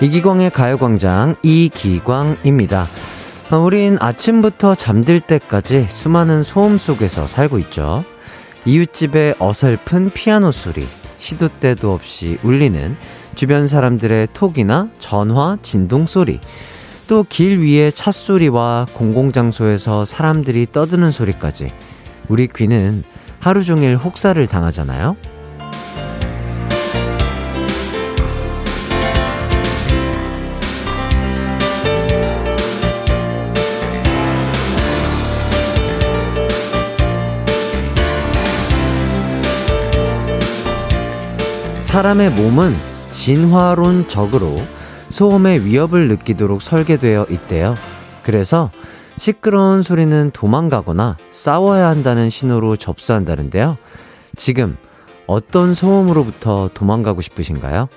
이기광의 가요광장 이기광입니다. 어, 우린 아침부터 잠들 때까지 수많은 소음 속에서 살고 있죠. 이웃집의 어설픈 피아노 소리, 시도 때도 없이 울리는 주변 사람들의 톡이나 전화, 진동 소리, 또 길 위의 차 소리와 공공장소에서 사람들이 떠드는 소리까지 우리 귀는 하루 종일 혹사를 당하잖아요. 사람의 몸은 진화론적으로 소음의 위협을 느끼도록 설계되어 있대요. 그래서 시끄러운 소리는 도망가거나 싸워야 한다는 신호로 접수한다는데요. 지금 어떤 소음으로부터 도망가고 싶으신가요?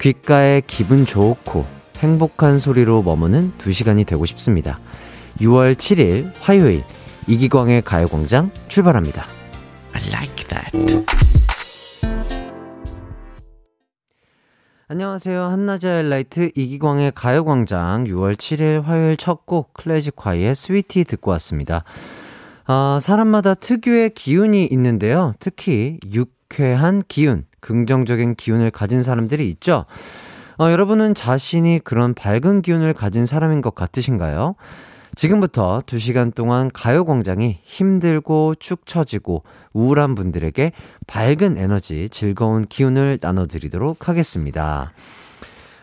귓가에 기분 좋고 행복한 소리로 머무는 2시간이 되고 싶습니다. 6월 7일 화요일 이기광의 가요광장 출발합니다. I like that. 안녕하세요. 한낮의 하이라이트 이기광의 가요광장 6월 7일 화요일 첫 곡 클래식화의 스위티 듣고 왔습니다. 아, 사람마다 특유의 기운이 있는데요. 특히 유쾌한 기운, 긍정적인 기운을 가진 사람들이 있죠. 어, 여러분은 자신이 그런 밝은 기운을 가진 사람인 것 같으신가요? 지금부터 2시간 동안 가요광장이 힘들고 축 처지고 우울한 분들에게 밝은 에너지, 즐거운 기운을 나눠드리도록 하겠습니다.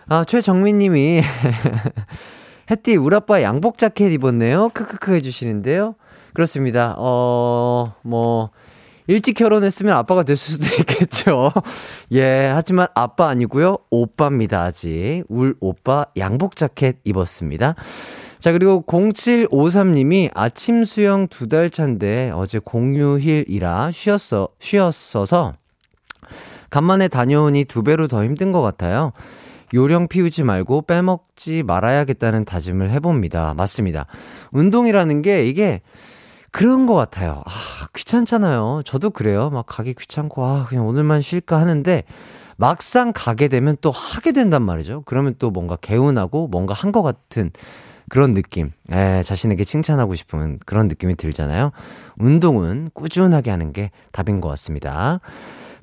아, 최정민 님이, 햇띠, 우리 아빠 양복 자켓 입었네요? 크크크 해주시는데요. 그렇습니다. 어, 뭐, 일찍 결혼했으면 아빠가 됐을 수도 있겠죠. 예, 하지만 아빠 아니고요 오빠입니다, 아직. 울 오빠 양복 자켓 입었습니다. 자, 그리고 0753님이 아침 수영 두 달 차인데 어제 공휴일이라 쉬었어, 쉬었어서 간만에 다녀오니 두 배로 더 힘든 것 같아요. 요령 피우지 말고 빼먹지 말아야겠다는 다짐을 해봅니다. 맞습니다. 운동이라는 게 이게 그런 것 같아요. 아, 귀찮잖아요. 저도 그래요. 막 가기 귀찮고, 아, 그냥 오늘만 쉴까 하는데, 막상 가게 되면 또 하게 된단 말이죠. 그러면 또 뭔가 개운하고 뭔가 한 것 같은 그런 느낌. 에, 자신에게 칭찬하고 싶은 그런 느낌이 들잖아요. 운동은 꾸준하게 하는 게 답인 것 같습니다.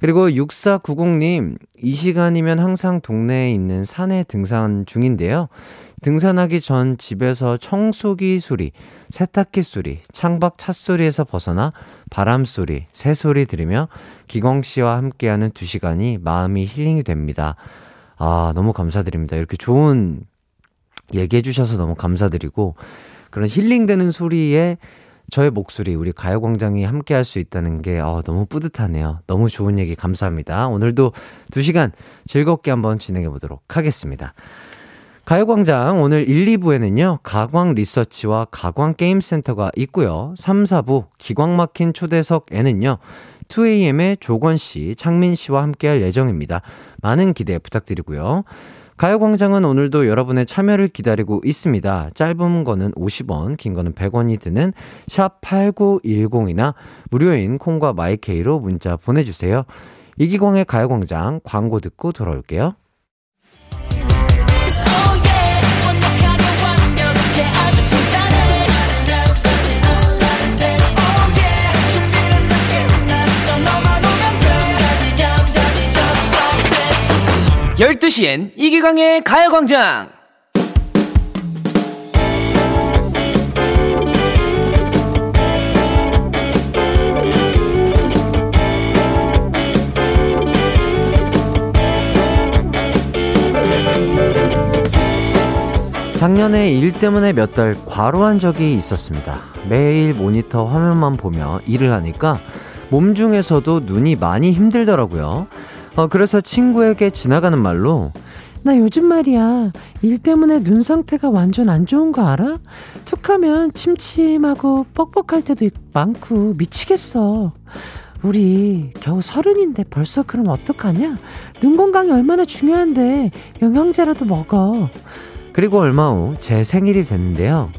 그리고 6490님, 이 시간이면 항상 동네에 있는 산에 등산 중인데요. 등산하기 전 집에서 청소기 소리, 세탁기 소리, 창밖 차 소리에서 벗어나 바람 소리, 새 소리 들으며 기광 씨와 함께하는 두 시간이 마음이 힐링이 됩니다. 아, 너무 감사드립니다. 이렇게 좋은 얘기해 주셔서 너무 감사드리고 그런 힐링되는 소리에 저의 목소리 우리 가요광장이 함께 할 수 있다는 게 어, 너무 뿌듯하네요. 너무 좋은 얘기 감사합니다. 오늘도 2시간 즐겁게 한번 진행해 보도록 하겠습니다. 가요광장 오늘 1, 2부에는요, 가광 리서치와 가광 게임센터가 있고요. 3, 4부 기광 막힌 초대석에는요, 2AM의 조건 씨, 창민 씨와 함께 할 예정입니다. 많은 기대 부탁드리고요. 가요광장은 오늘도 여러분의 참여를 기다리고 있습니다. 짧은 거는 50원, 긴 거는 100원이 드는 샵8910이나 무료인 콩과 마이케이로 문자 보내주세요. 이기광의 가요광장 광고 듣고 돌아올게요. 12시엔 이기광의 가요광장! 작년에 일 때문에 몇 달 과로한 적이 있었습니다. 매일 모니터 화면만 보며 일을 하니까 몸 중에서도 눈이 많이 힘들더라고요. 어, 그래서 친구에게 지나가는 말로 나 요즘 말이야 일 때문에 눈 상태가 완전 안 좋은 거 알아? 툭하면 침침하고 뻑뻑할 때도 많고 미치겠어. 우리 겨우 서른인데 벌써 그럼 어떡하냐? 눈 건강이 얼마나 중요한데 영양제라도 먹어. 그리고 얼마 후 제 생일이 됐는데요.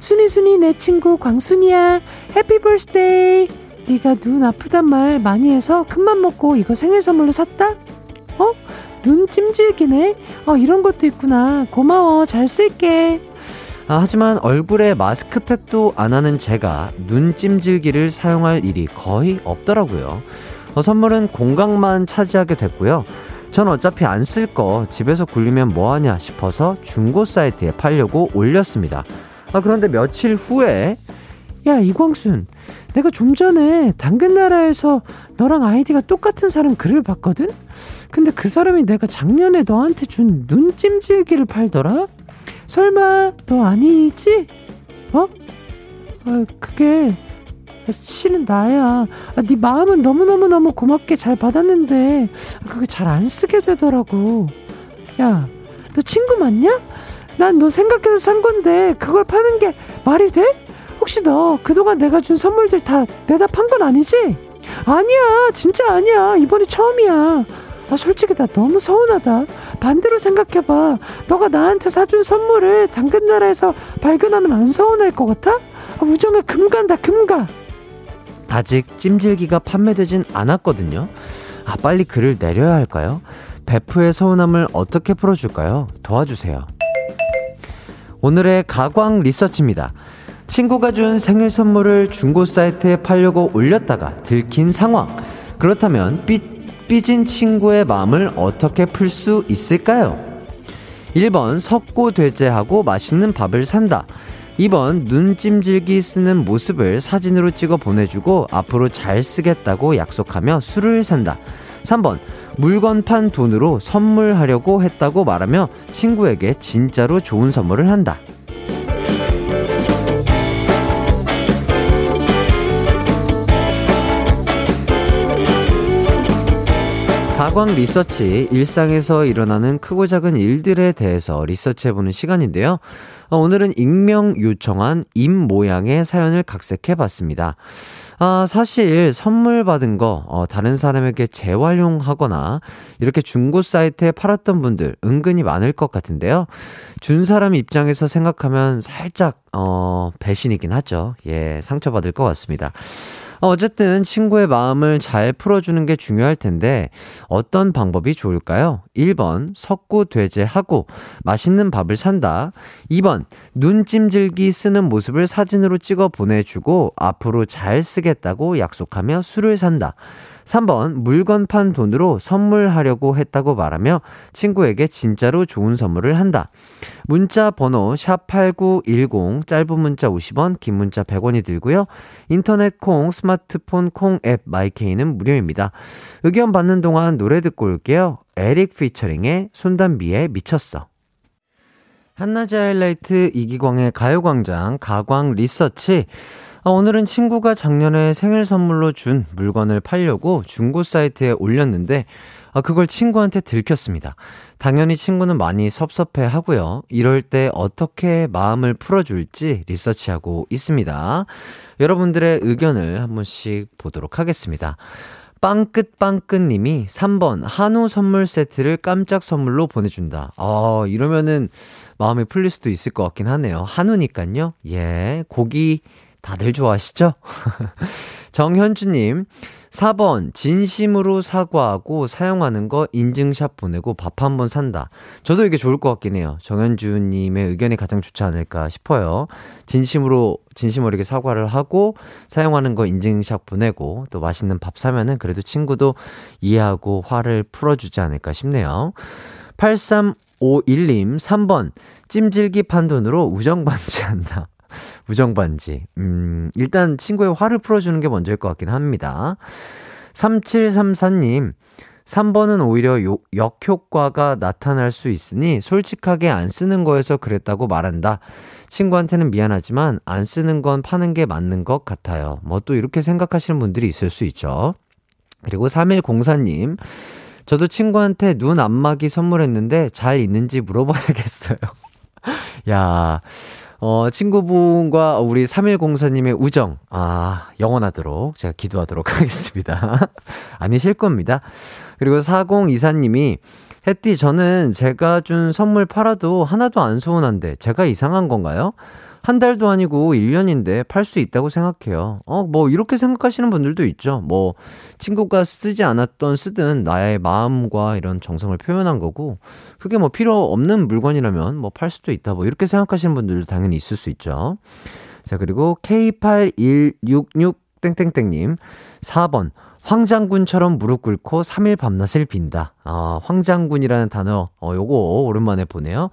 순이 순이 내 친구 광순이야. Happy birthday. 네가 눈 아프단 말 많이 해서 큰맘 먹고 이거 생일 선물로 샀다? 어? 눈 찜질기네? 어, 이런 것도 있구나. 고마워. 잘 쓸게. 아, 하지만 얼굴에 마스크팩도 안 하는 제가 눈 찜질기를 사용할 일이 거의 없더라고요. 어, 선물은 공간만 차지하게 됐고요. 전 어차피 안 쓸 거 집에서 굴리면 뭐하냐 싶어서 중고 사이트에 팔려고 올렸습니다. 아, 그런데 며칠 후에 야, 이광순. 내가 좀 전에 당근나라에서 너랑 아이디가 똑같은 사람 글을 봤거든? 근데 그 사람이 내가 작년에 너한테 준 눈찜질기를 팔더라? 설마 너 아니지? 어? 아, 그게 실은 나야. 아, 네 마음은 너무너무너무 고맙게 잘 받았는데 그게 잘 안 쓰게 되더라고. 야, 너 친구 맞냐? 난 너 생각해서 산 건데 그걸 파는 게 말이 돼? 혹시 너 그동안 내가 준 선물들 다판건 아니지? 아니야, 진짜 아니야. 이번이 처음이야. 아, 솔직히 나 너무 서운하다. 반대로 생각해봐. 너가 나한테 사준 선물을 당근나라에서 발견하면 안 서운할 것 같아? 아, 우정에 금 간다, 금 가. 아직 찜질기가 판매되진 않았거든요. 아, 빨리 글을 내려야 할까요? 베프의 서운함을 어떻게 풀어줄까요? 도와주세요. 오늘의 가광 리서치입니다. 친구가 준 생일 선물을 중고 사이트에 팔려고 올렸다가 들킨 상황. 그렇다면 삐, 삐진 친구의 마음을 어떻게 풀 수 있을까요? 1번 석고대죄하고 맛있는 밥을 산다. 2번 눈찜질기 쓰는 모습을 사진으로 찍어 보내주고 앞으로 잘 쓰겠다고 약속하며 술을 산다. 3번 물건 판 돈으로 선물하려고 했다고 말하며 친구에게 진짜로 좋은 선물을 한다. 가광 리서치, 일상에서 일어나는 크고 작은 일들에 대해서 리서치해보는 시간인데요. 어, 오늘은 익명 요청한 입 모양의 사연을 각색해 봤습니다. 아, 사실 선물 받은 거, 어, 다른 사람에게 재활용하거나 이렇게 중고 사이트에 팔았던 분들 은근히 많을 것 같은데요. 준 사람 입장에서 생각하면 살짝, 어, 배신이긴 하죠. 예, 상처받을 것 같습니다. 어쨌든 친구의 마음을 잘 풀어주는 게 중요할 텐데 어떤 방법이 좋을까요? 1번 석고돼지하고 맛있는 밥을 산다. 2번 눈찜질기 쓰는 모습을 사진으로 찍어 보내주고 앞으로 잘 쓰겠다고 약속하며 술을 산다. 3번 물건 판 돈으로 선물하려고 했다고 말하며 친구에게 진짜로 좋은 선물을 한다. 문자 번호 샵8910 짧은 문자 50원 긴 문자 100원이 들고요. 인터넷 콩 스마트폰 콩 앱 마이케이는 무료입니다. 의견 받는 동안 노래 듣고 올게요. 에릭 피처링의 손담비에 미쳤어. 한낮의 하이라이트 이기광의 가요광장 가광 리서치 아, 오늘은 친구가 작년에 생일 선물로 준 물건을 팔려고 중고 사이트에 올렸는데 아, 그걸 친구한테 들켰습니다. 당연히 친구는 많이 섭섭해 하고요. 이럴 때 어떻게 마음을 풀어줄지 리서치하고 있습니다. 여러분들의 의견을 한 번씩 보도록 하겠습니다. 빵끝빵끝님이 3번 한우 선물 세트를 깜짝 선물로 보내준다. 어, 이러면은 마음이 풀릴 수도 있을 것 같긴 하네요. 한우니깐요. 예, 고기 다들 좋아하시죠? 정현주님, 4번, 진심으로 사과하고 사용하는 거 인증샷 보내고 밥 한 번 산다. 저도 이게 좋을 것 같긴 해요. 정현주님의 의견이 가장 좋지 않을까 싶어요. 진심으로, 진심어리게 사과를 하고 사용하는 거 인증샷 보내고 또 맛있는 밥 사면은 그래도 친구도 이해하고 화를 풀어주지 않을까 싶네요. 8351님, 3번, 찜질기 판돈으로 우정 반지 한다. 우정반지. 음, 일단 친구의 화를 풀어주는 게 먼저일 것 같긴 합니다. 3734님, 3번은 오히려 요, 역효과가 나타날 수 있으니 솔직하게 안 쓰는 거에서 그랬다고 말한다. 친구한테는 미안하지만 안 쓰는 건 파는 게 맞는 것 같아요. 뭐 또 이렇게 생각하시는 분들이 있을 수 있죠. 그리고 3104님, 저도 친구한테 눈 안마기 선물했는데 잘 있는지 물어봐야겠어요. 야, 어, 친구분과 우리 3104님의 우정, 아, 영원하도록 제가 기도하도록 하겠습니다. 아니실 겁니다. 그리고 4024님이 햇띠, 저는 제가 준 선물 팔아도 하나도 안 소원한데, 제가 이상한 건가요? 한 달도 아니고 1년인데 팔 수 있다고 생각해요. 어, 뭐, 이렇게 생각하시는 분들도 있죠. 뭐, 친구가 쓰지 않았던 쓰든 나의 마음과 이런 정성을 표현한 거고, 그게 뭐 필요 없는 물건이라면 뭐 팔 수도 있다. 뭐, 이렇게 생각하시는 분들도 당연히 있을 수 있죠. 자, 그리고 K8166땡땡땡님, 4번. 황장군처럼 무릎 꿇고 3일 밤낮을 빈다. 아, 황장군이라는 단어, 어, 요거 오랜만에 보네요.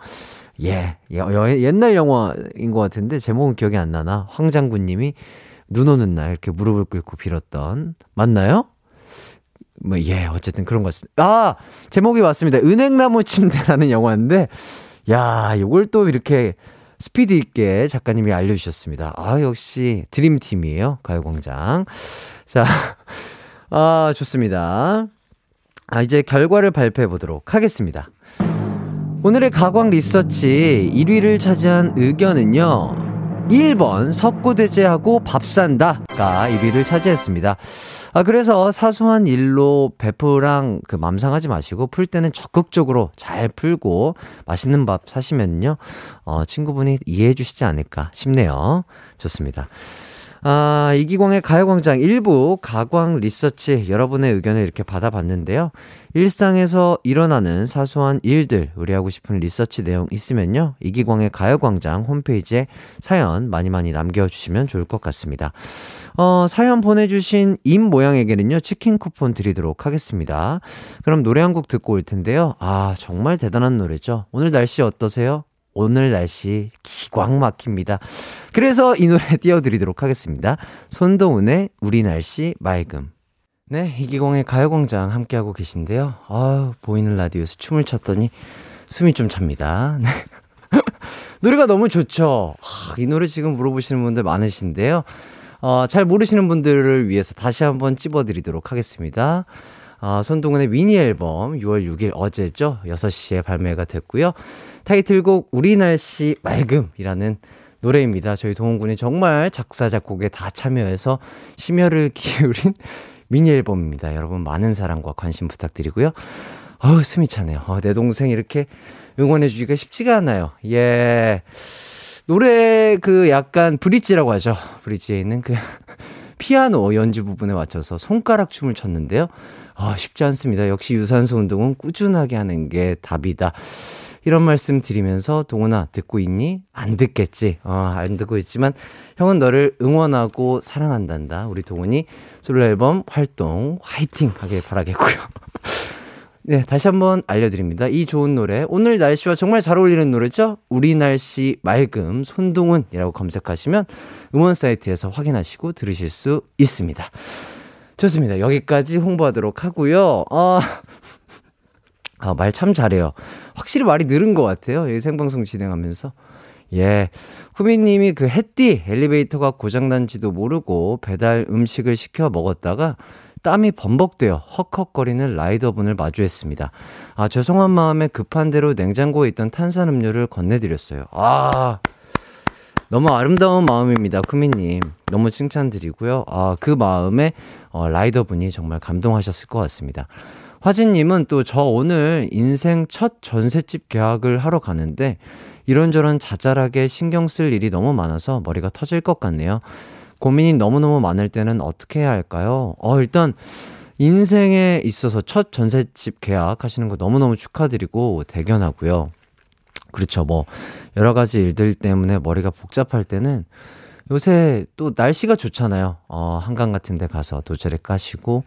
예, 여, 옛날 영화인 것 같은데 제목은 기억이 안 나나. 황장군님이 눈 오는 날 이렇게 무릎을 꿇고 빌었던 맞나요? 뭐, 예, 어쨌든 그런 것 같습니다. 아! 제목이 맞습니다. 은행나무 침대라는 영화인데, 야, 요걸 또 이렇게 스피드 있게 작가님이 알려주셨습니다. 아, 역시 드림팀이에요. 가요광장. 자, 아, 좋습니다. 아, 이제 결과를 발표해 보도록 하겠습니다. 오늘의 가광 리서치 1위를 차지한 의견은요. 1번 석고대제하고 밥 산다가 1위를 차지했습니다. 아 그래서 사소한 일로 베프랑 그 맘상하지 마시고 풀 때는 적극적으로 잘 풀고 맛있는 밥 사시면요. 어 친구분이 이해해 주시지 않을까 싶네요. 좋습니다. 아, 이기광의 가요광장 일부 가광 리서치 여러분의 의견을 이렇게 받아봤는데요. 일상에서 일어나는 사소한 일들 의뢰하고 싶은 리서치 내용 있으면요. 이기광의 가요광장 홈페이지에 사연 많이 많이 남겨주시면 좋을 것 같습니다. 어, 사연 보내주신 임 모양에게는요, 치킨 쿠폰 드리도록 하겠습니다. 그럼 노래 한 곡 듣고 올 텐데요. 아, 정말 대단한 노래죠. 오늘 날씨 어떠세요? 오늘 날씨 기광 막힙니다. 그래서 이 노래 띄워드리도록 하겠습니다. 손동훈의 우리 날씨 맑음. 네, 이기광의 가요광장 함께하고 계신데요. 아 보이는 라디오에서 춤을 췄더니 숨이 좀 찹니다. 네. 노래가 너무 좋죠? 아, 이 노래 지금 물어보시는 분들 많으신데요. 어, 잘 모르시는 분들을 위해서 다시 한번 찝어드리도록 하겠습니다. 어, 손동훈의 미니 앨범 6월 6일 어제죠. 6시에 발매가 됐고요. 타이틀곡 우리 날씨 맑음이라는 노래입니다. 저희 동훈군이 정말 작사, 작곡에 다 참여해서 심혈을 기울인 미니 앨범입니다. 여러분 많은 사랑과 관심 부탁드리고요. 어우, 숨이 차네요. 어, 내 동생 이렇게 응원해 주기가 쉽지가 않아요. 예. 노래 그 약간 브릿지라고 하죠. 브릿지에 있는 그 피아노 연주 부분에 맞춰서 손가락 춤을 췄는데요. 아, 쉽지 않습니다. 역시 유산소 운동은 꾸준하게 하는 게 답이다. 이런 말씀 드리면서 동훈아 듣고 있니? 안 듣겠지. 어, 안 듣고 있지만 형은 너를 응원하고 사랑한단다. 우리 동훈이 솔로 앨범 활동 화이팅 하길 바라겠고요. 네, 다시 한번 알려드립니다. 이 좋은 노래, 오늘 날씨와 정말 잘 어울리는 노래죠? 우리 날씨 맑음 손동훈이라고 검색하시면 음원 사이트에서 확인하시고 들으실 수 있습니다. 좋습니다. 여기까지 홍보하도록 하고요. 어, 아, 말 참 잘해요. 확실히 말이 늘은 것 같아요. 이 생방송 진행하면서. 예. 후미님이 그 햇띠 엘리베이터가 고장난지도 모르고 배달 음식을 시켜 먹었다가 땀이 범벅되어 헉헉거리는 라이더분을 마주했습니다. 아, 죄송한 마음에 급한 대로 냉장고에 있던 탄산음료를 건네드렸어요. 아, 너무 아름다운 마음입니다. 쿠미님. 너무 칭찬드리고요. 아, 그 마음에 어, 라이더분이 정말 감동하셨을 것 같습니다. 화진님은 또 저 오늘 인생 첫 전셋집 계약을 하러 가는데 이런저런 자잘하게 신경 쓸 일이 너무 많아서 머리가 터질 것 같네요. 고민이 너무너무 많을 때는 어떻게 해야 할까요? 어, 일단 인생에 있어서 첫 전셋집 계약하시는 거 너무너무 축하드리고 대견하고요. 그렇죠. 뭐 여러 가지 일들 때문에 머리가 복잡할 때는 요새 또 날씨가 좋잖아요. 어, 한강 같은 데 가서 도자리 까시고,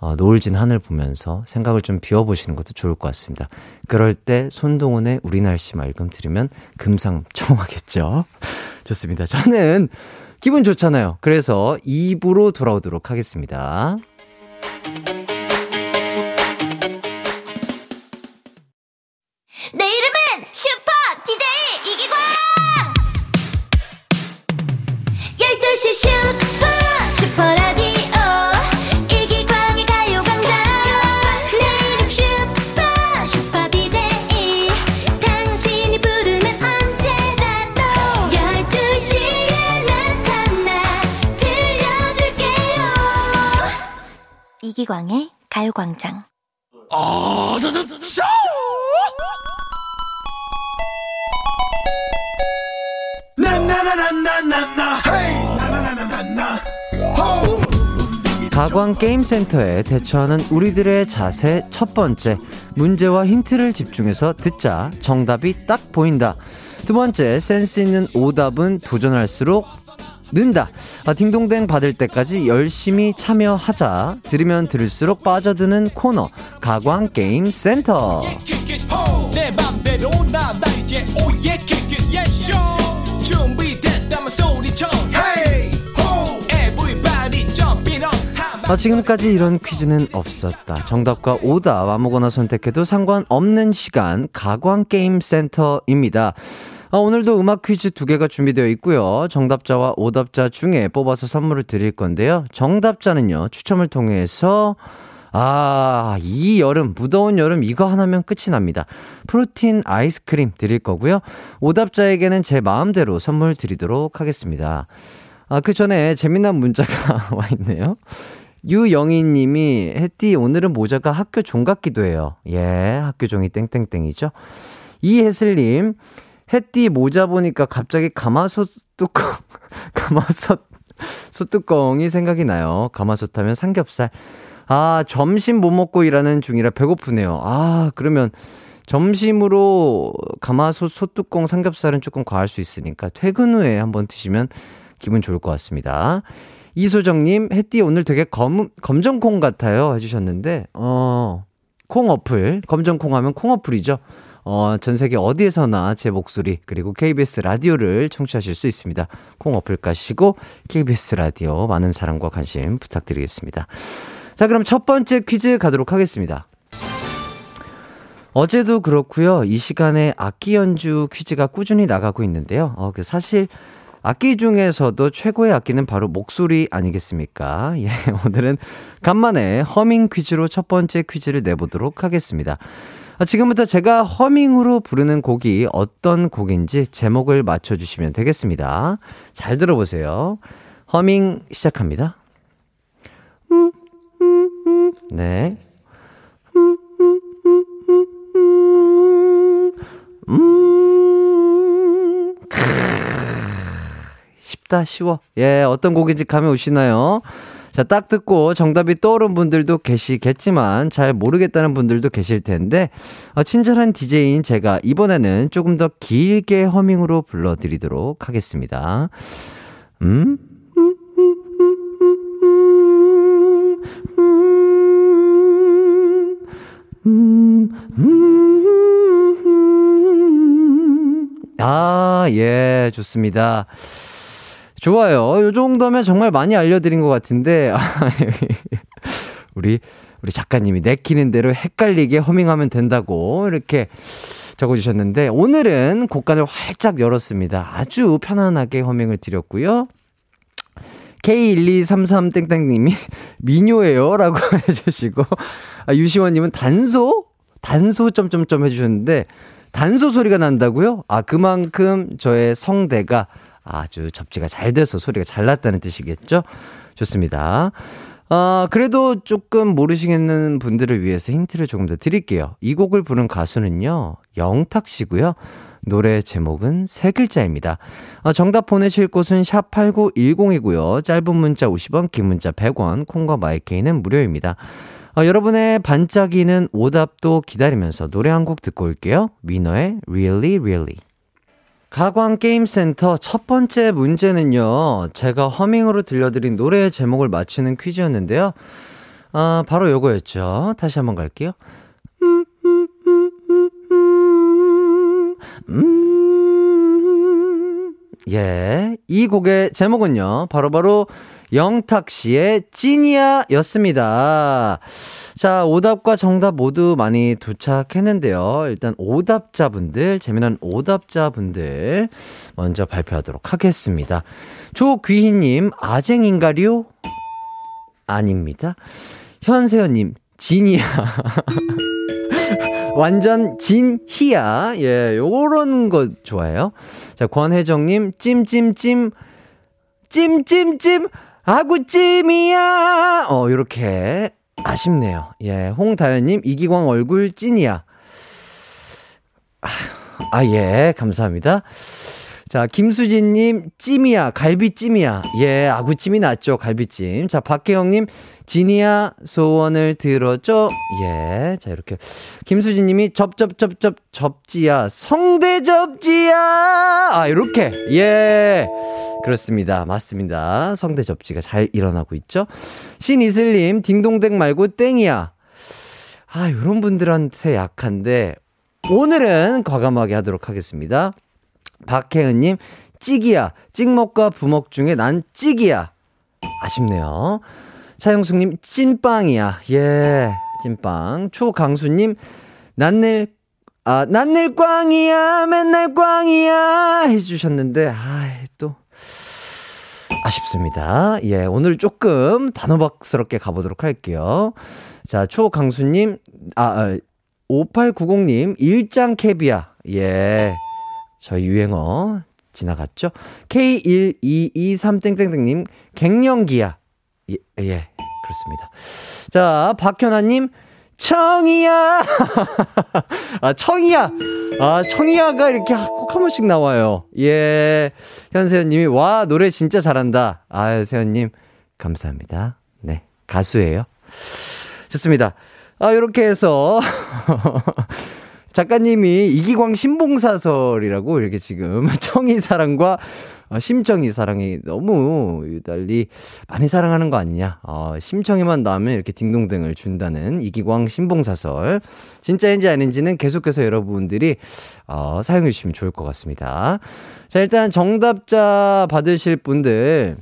어, 노을 진 하늘 보면서 생각을 좀 비워보시는 것도 좋을 것 같습니다. 그럴 때 손동훈의 우리 날씨 맑음 들으면 금상첨화겠죠? 좋습니다. 저는 기분 좋잖아요. 그래서 2부로 돌아오도록 하겠습니다. 내 이름은 슈퍼 DJ 이기광 12시 슈퍼 이기광의 가요광장. 아, 저, 저, 저, 저! 가광 게임센터에 대처하는 우리들의 자세 첫 번째. 문제와 힌트를 집중해서 듣자. 정답이 딱 보인다. 두 번째 센스 있는 오답은 도전할수록 는다. 아, 딩동댕 받을 때까지 열심히 참여하자. 들으면 들을수록 빠져드는 코너 가광 게임 센터. ho. Everybody jumping up 아, 지금까지 이런 퀴즈는 없었다. 정답과 오답 아무거나 선택해도 상관없는 시간 가광 게임 센터입니다. 아, 오늘도 음악 퀴즈 두 개가 준비되어 있고요. 정답자와 오답자 중에 뽑아서 선물을 드릴 건데요. 정답자는요. 추첨을 통해서 아, 이 여름, 무더운 여름 이거 하나면 끝이 납니다. 프로틴 아이스크림 드릴 거고요. 오답자에게는 제 마음대로 선물 드리도록 하겠습니다. 아, 그 전에 재미난 문자가 와 있네요. 유영희 님이, 햇띠, 오늘은 모자가 학교 종 같기도 해요. 예, 학교 종이 땡땡땡이죠. 이혜슬 님, 햇띠 모자 보니까 갑자기 가마솥 뚜껑, 가마솥, 솥뚜껑이 생각이 나요. 가마솥 하면 삼겹살. 아, 점심 못 먹고 일하는 중이라 배고프네요. 아, 그러면 점심으로 가마솥 솥뚜껑 삼겹살은 조금 과할 수 있으니까 퇴근 후에 한번 드시면 기분 좋을 것 같습니다. 이소정님, 햇띠 오늘 되게 검, 검정콩 같아요. 해주셨는데, 어, 콩 어플, 검정콩 하면 콩 어플이죠. 어, 전 세계 어디에서나 제 목소리, 그리고 KBS 라디오를 청취하실 수 있습니다. 콩 어플 까시고, KBS 라디오 많은 사랑과 관심 부탁드리겠습니다. 자, 그럼 첫 번째 퀴즈 가도록 하겠습니다. 어제도 그렇고요. 이 시간에 악기 연주 퀴즈가 꾸준히 나가고 있는데요. 어, 그 사실 악기 중에서도 최고의 악기는 바로 목소리 아니겠습니까? 예, 오늘은 간만에 허밍 퀴즈로 첫 번째 퀴즈를 내보도록 하겠습니다. 아, 지금부터 제가 허밍으로 부르는 곡이 어떤 곡인지 제목을 맞춰주시면 되겠습니다. 잘 들어보세요. 허밍 시작합니다. 네. 음, 크, 쉽다, 쉬워. 예, 어떤 곡인지 감이 오시나요? 자, 딱 듣고 정답이 떠오른 분들도 계시겠지만 잘 모르겠다는 분들도 계실 텐데, 어, 친절한 DJ인 제가 이번에는 조금 더 길게 허밍으로 불러드리도록 하겠습니다. 음? 음, 음, 아, 예, 좋습니다. 좋아요. 요 정도면 정말 많이 알려드린 것 같은데, 우리, 우리 작가님이 내키는 대로 헷갈리게 허밍하면 된다고 이렇게 적어주셨는데, 오늘은 곡간을 활짝 열었습니다. 아주 편안하게 허밍을 드렸고요. K1233땡땡님이 미녀예요 라고 해주시고, 아, 유시원님은 단소? 단소 점점점 해주셨는데, 단소 소리가 난다고요? 아, 그만큼 저의 성대가 아주 접지가 잘 돼서 소리가 잘 났다는 뜻이겠죠? 좋습니다. 아, 그래도 조금 모르시겠는 분들을 위해서 힌트를 조금 더 드릴게요. 이 곡을 부른 가수는요, 영탁 씨고요. 노래 제목은 세 글자입니다. 어, 정답 보내실 곳은 샵8910이고요. 짧은 문자 50원, 긴 문자 100원, 콩과 마이케이는 무료입니다. 어, 여러분의 반짝이는 오답도 기다리면서 노래 한 곡 듣고 올게요. 위너의 Really Really. 가광 게임센터 첫 번째 문제는요. 제가 허밍으로 들려드린 노래 제목을 맞히는 퀴즈였는데요. 아, 바로 요거였죠. 다시 한번 갈게요. 음, 예. 이 곡의 제목은요. 바로바로 영탁 씨의 찐이야 였습니다. 자, 오답과 정답 모두 많이 도착했는데요. 일단 오답자분들, 재미난 오답자분들 먼저 발표하도록 하겠습니다. 조귀희님, 아쟁인가요? 아닙니다. 현세연님, 진이야. 완전 진희야. 예, 요런 거 좋아해요. 자, 권혜정님, 찜찜찜, 찜찜찜, 아구찜이야. 어, 요렇게. 아쉽네요. 예, 홍다현님, 이기광 얼굴 찐이야. 아, 예, 감사합니다. 자, 김수진님, 찜이야, 갈비찜이야. 예, 아구찜이 낫죠, 갈비찜. 자, 박혜영님, 지니야, 소원을 들어줘. 예, 자, 이렇게. 김수진님이, 접접접접, 접지야, 성대 접지야! 아, 이렇게. 예. 그렇습니다. 맞습니다. 성대 접지가 잘 일어나고 있죠. 신이슬님, 딩동댕 말고 땡이야. 아, 요런 분들한테 약한데, 오늘은 과감하게 하도록 하겠습니다. 박혜은님, 찌기야. 찍먹과 부먹 중에 난 찌기야. 아쉽네요. 차영숙님, 찐빵이야. 예, 찐빵. 초강수님, 난늘, 아, 난늘 꽝이야. 맨날 꽝이야. 해주셨는데, 아, 또. 아쉽습니다. 예, 오늘 조금 단호박스럽게 가보도록 할게요. 자, 초강수님, 아, 아 5890님, 일장 캡이야. 예. 저희 유행어 지나갔죠? K1223땡땡땡님, 갱년기야. 예, 예, 그렇습니다. 자, 박현아님, 청이야! 아, 청이야! 아, 청이야가 이렇게 꼭 한 번씩 나와요. 예. 현세현님이, 와, 노래 진짜 잘한다. 아유, 세현님, 감사합니다. 네, 가수예요. 좋습니다. 아, 요렇게 해서. 작가님이 이기광 신봉사설이라고 이렇게 지금 청이 사랑과 어, 심청이 사랑이 너무 유달리 많이 사랑하는 거 아니냐. 어, 심청이만 나오면 이렇게 딩동댕을 준다는 이기광 신봉사설. 진짜인지 아닌지는 계속해서 여러분들이 어, 사용해 주시면 좋을 것 같습니다. 자, 일단 정답자 받으실 분들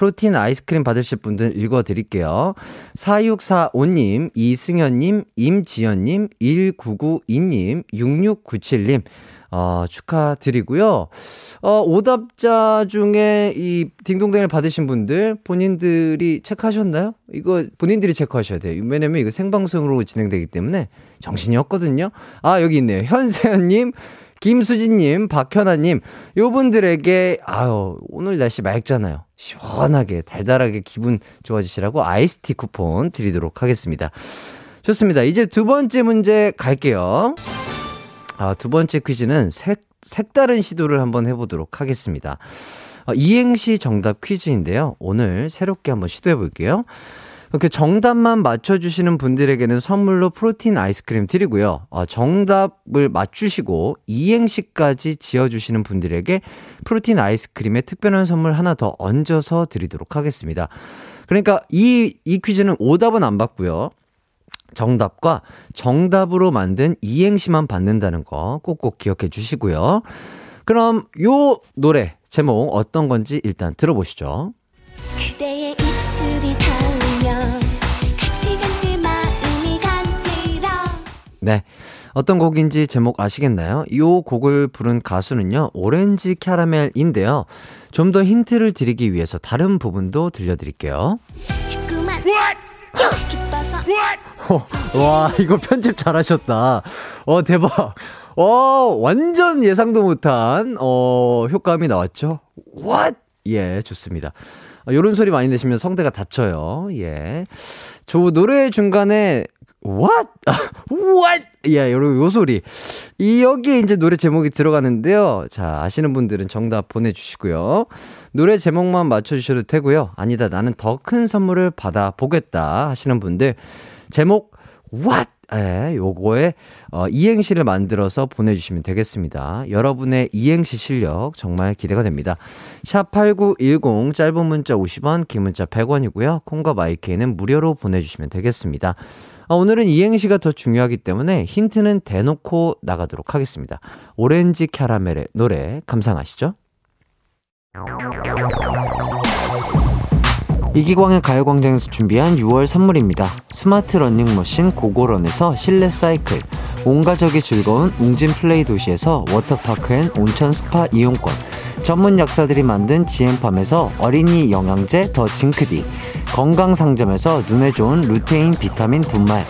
프로틴 아이스크림 받으실 분들 읽어드릴게요. 4645님, 이승현님, 임지연님, 1992님, 6697님, 어, 축하드리고요. 어, 오답자 중에 이 딩동댕을 받으신 분들 본인들이 체크하셨나요? 이거 본인들이 체크하셔야 돼요. 왜냐면 이거 생방송으로 진행되기 때문에 정신이 없거든요. 아, 여기 있네요. 현세현님, 김수진님, 박현아님, 요 분들에게, 아유, 오늘 날씨 맑잖아요. 시원하게, 달달하게 기분 좋아지시라고 아이스티 쿠폰 드리도록 하겠습니다. 좋습니다. 이제 두 번째 문제 갈게요. 아, 두 번째 퀴즈는 색, 색다른 시도를 한번 해보도록 하겠습니다. 어, 이행시 정답 퀴즈인데요. 오늘 새롭게 한번 시도해 볼게요. 이렇게 정답만 맞춰주시는 분들에게는 선물로 프로틴 아이스크림 드리고요. 어, 정답을 맞추시고 이행시까지 지어주시는 분들에게 프로틴 아이스크림의 특별한 선물 하나 더 얹어서 드리도록 하겠습니다. 그러니까 이, 이 퀴즈는 오답은 안 받고요. 정답과 정답으로 만든 이행시만 받는다는 거 꼭꼭 기억해 주시고요. 그럼 요 노래 제목 어떤 건지 일단 들어보시죠. 그대의 입술이 닿 네. 어떤 곡인지 제목 아시겠나요? 이 곡을 부른 가수는요, 오렌지 캐러멜인데요. 좀 더 힌트를 드리기 위해서 다른 부분도 들려드릴게요. 기뻐서 와, 이거 편집 잘하셨다. 어, 대박. 어, 완전 예상도 못한, 어, 효과음이 나왔죠? What? 예, 좋습니다. 어, 요런 소리 많이 내시면 성대가 다쳐요. 예. 저 노래 중간에, what? what? 예, 요런, 요 소리. 이, 여기에 이제 노래 제목이 들어가는데요. 자, 아시는 분들은 정답 보내주시고요. 노래 제목만 맞춰주셔도 되고요. 아니다, 나는 더 큰 선물을 받아보겠다 하시는 분들, 제목, what? 예, 요거에, 어, 이행시를 만들어서 보내주시면 되겠습니다. 여러분의 이행시 실력 정말 기대가 됩니다. 샵8910, 짧은 문자 50원, 긴 문자 100원이고요. 콩과 마이케이는 무료로 보내주시면 되겠습니다. 어, 오늘은 이행시가 더 중요하기 때문에 힌트는 대놓고 나가도록 하겠습니다. 오렌지 캐러멜의 노래 감상하시죠. 이기광의 가요광장에서 준비한 6월 선물입니다. 스마트 러닝머신 고고런에서 실내 사이클, 온 가족이 즐거운 웅진 플레이 도시에서 워터파크 and 온천 스파 이용권, 전문 약사들이 만든 지엠팜에서 어린이 영양제 더 징크디, 건강상점에서 눈에 좋은 루테인 비타민 분말,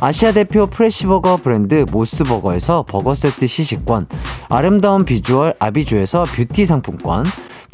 아시아 대표 fresh burger 브랜드 모스버거에서 버거 세트 시식권, 아름다운 비주얼 아비주에서 뷰티 상품권,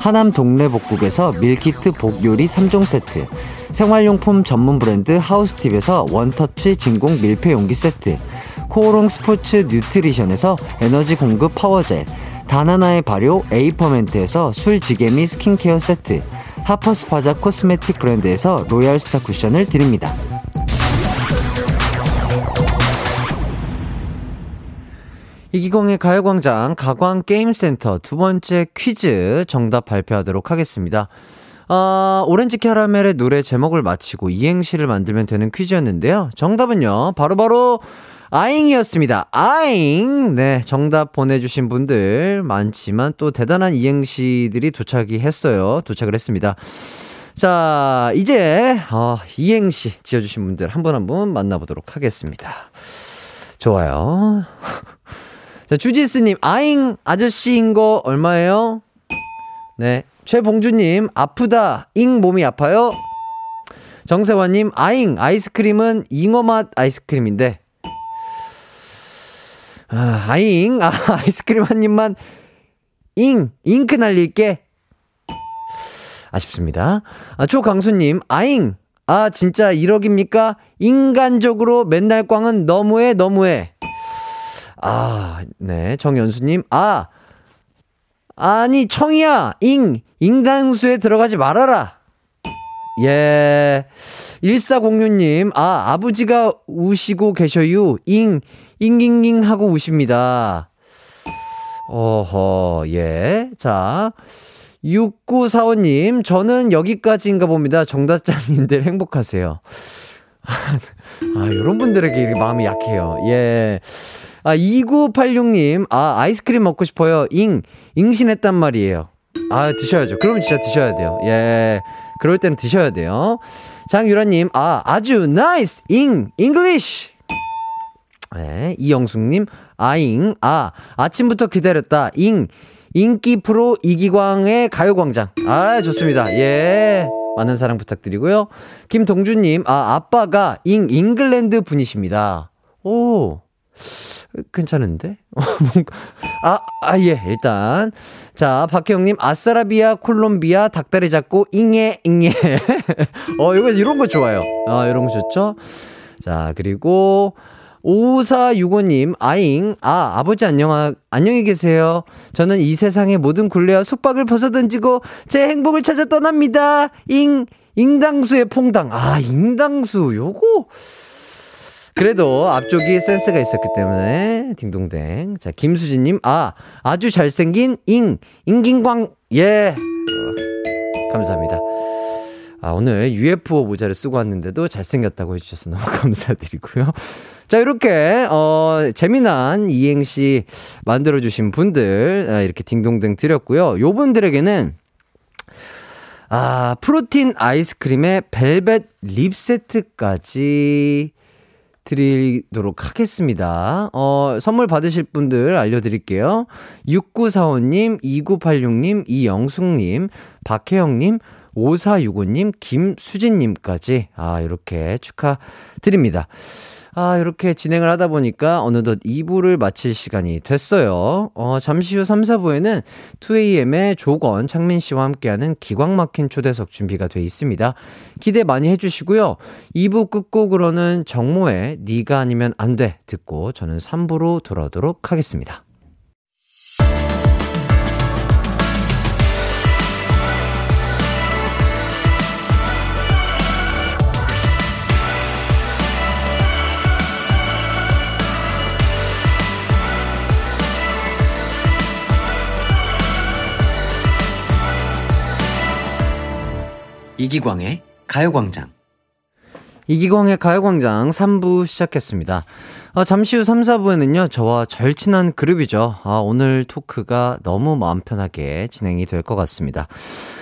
하남 동래복국에서 밀키트 복요리 3종 세트 생활용품 전문 브랜드 하우스팁에서 원터치 진공 밀폐용기 세트 코오롱 스포츠 뉴트리션에서 에너지 공급 파워젤 다나나의 발효 에이퍼멘트에서 술지게미 스킨케어 세트 하퍼스파자 코스메틱 브랜드에서 로얄스타 쿠션을 드립니다. 이기광의 가요광장 가광게임센터 두 번째 퀴즈 정답 발표하도록 하겠습니다. 어, 오렌지 캐러멜의 노래 제목을 맞히고 이행시를 만들면 되는 퀴즈였는데요. 정답은요, 바로 바로 아잉이었습니다. 아잉! 네, 정답 보내주신 분들 많지만 또 대단한 이행시들이 도착이 했어요. 도착을 했습니다. 자, 이제, 어, 이행시 지어주신 분들 한 분 한 분 만나보도록 하겠습니다. 좋아요. 자, 주지스님, 아잉 아저씨인 거 얼마예요? 네. 최봉주님, 아프다, 잉 몸이 아파요? 정세환님, 아잉, 아이스크림은 잉어맛 아이스크림인데. 아, 아잉, 아, 아이스크림 한 입만, 잉, 잉크 날릴게. 아쉽습니다. 아, 조강수님, 아잉, 아, 진짜 1억입니까? 인간적으로 맨날 꽝은 너무해, 너무해. 아, 네. 정연수님, 아, 아니, 청이야, 잉, 잉당수에 들어가지 말아라. 예. 1406님, 아, 아버지가 우시고 계셔요. 잉, 잉잉잉 하고 우십니다. 어허, 예. 자. 6945님, 저는 여기까지인가 봅니다. 정답자님들 행복하세요. 아, 요런 분들에게 마음이 약해요. 예. 아, 2986님, 아, 아이스크림 먹고 싶어요. 잉, 잉신했단 말이에요. 아, 드셔야죠. 그러면 진짜 드셔야 돼요. 예. 그럴 때는 드셔야 돼요. 장유라님, 아, 아주 nice! 잉, English! 네, 이영숙님, 아잉, 아, 아침부터 기다렸다. 잉, 인기 프로 이기광의 가요광장. 아, 좋습니다. 예. 많은 사랑 부탁드리고요. 김동주님, 아, 아빠가 잉, 잉글랜드 분이십니다. 오. 괜찮은데? 뭔가, 아, 아, 예, 일단. 자, 박혜영님, 아싸라비아, 콜롬비아, 닭다리 잡고, 잉예, 잉예. 어, 이거, 이런 거 좋아요. 아, 이런 거 좋죠? 자, 그리고, 5465님, 아잉, 아, 아버지 안녕, 안녕히 계세요. 저는 이 세상의 모든 굴레와 속박을 벗어던지고 제 행복을 찾아 떠납니다. 잉, 잉당수의 퐁당. 아, 잉당수, 요거. 그래도 앞쪽이 센스가 있었기 때문에 딩동댕. 자, 김수진 님, 아, 아주 잘생긴 잉, 잉긴광, 예. 어, 감사합니다. 아, 오늘 UFO 모자를 쓰고 왔는데도 잘생겼다고 해주셔서 너무 감사드리고요. 자, 이렇게, 어, 재미난 이행시 만들어주신 분들, 아, 이렇게 딩동댕 드렸고요. 요 분들에게는, 아, 프로틴 아이스크림에 벨벳 립 세트까지 드리도록 하겠습니다. 어, 선물 받으실 분들 알려드릴게요. 6945님, 2986님, 이영숙님, 박혜영님, 5465님, 김수진님까지, 아, 이렇게 축하드립니다. 아, 이렇게 진행을 하다 보니까 어느덧 2부를 마칠 시간이 됐어요. 어, 잠시 후 3, 4부에는 2AM의 조건, 창민 씨와 함께하는 기광 막힌 초대석 준비가 돼 있습니다. 기대 많이 해주시고요. 2부 끝곡으로는 정모의 네가 아니면 안 돼 듣고 저는 3부로 돌아오도록 하겠습니다. 이기광의 가요광장. 이기광의 가요광장 3부 시작했습니다. 아, 잠시 후 3, 4부에는요, 저와 절친한 그룹이죠. 아, 오늘 토크가 너무 마음 편하게 진행이 될 것 같습니다.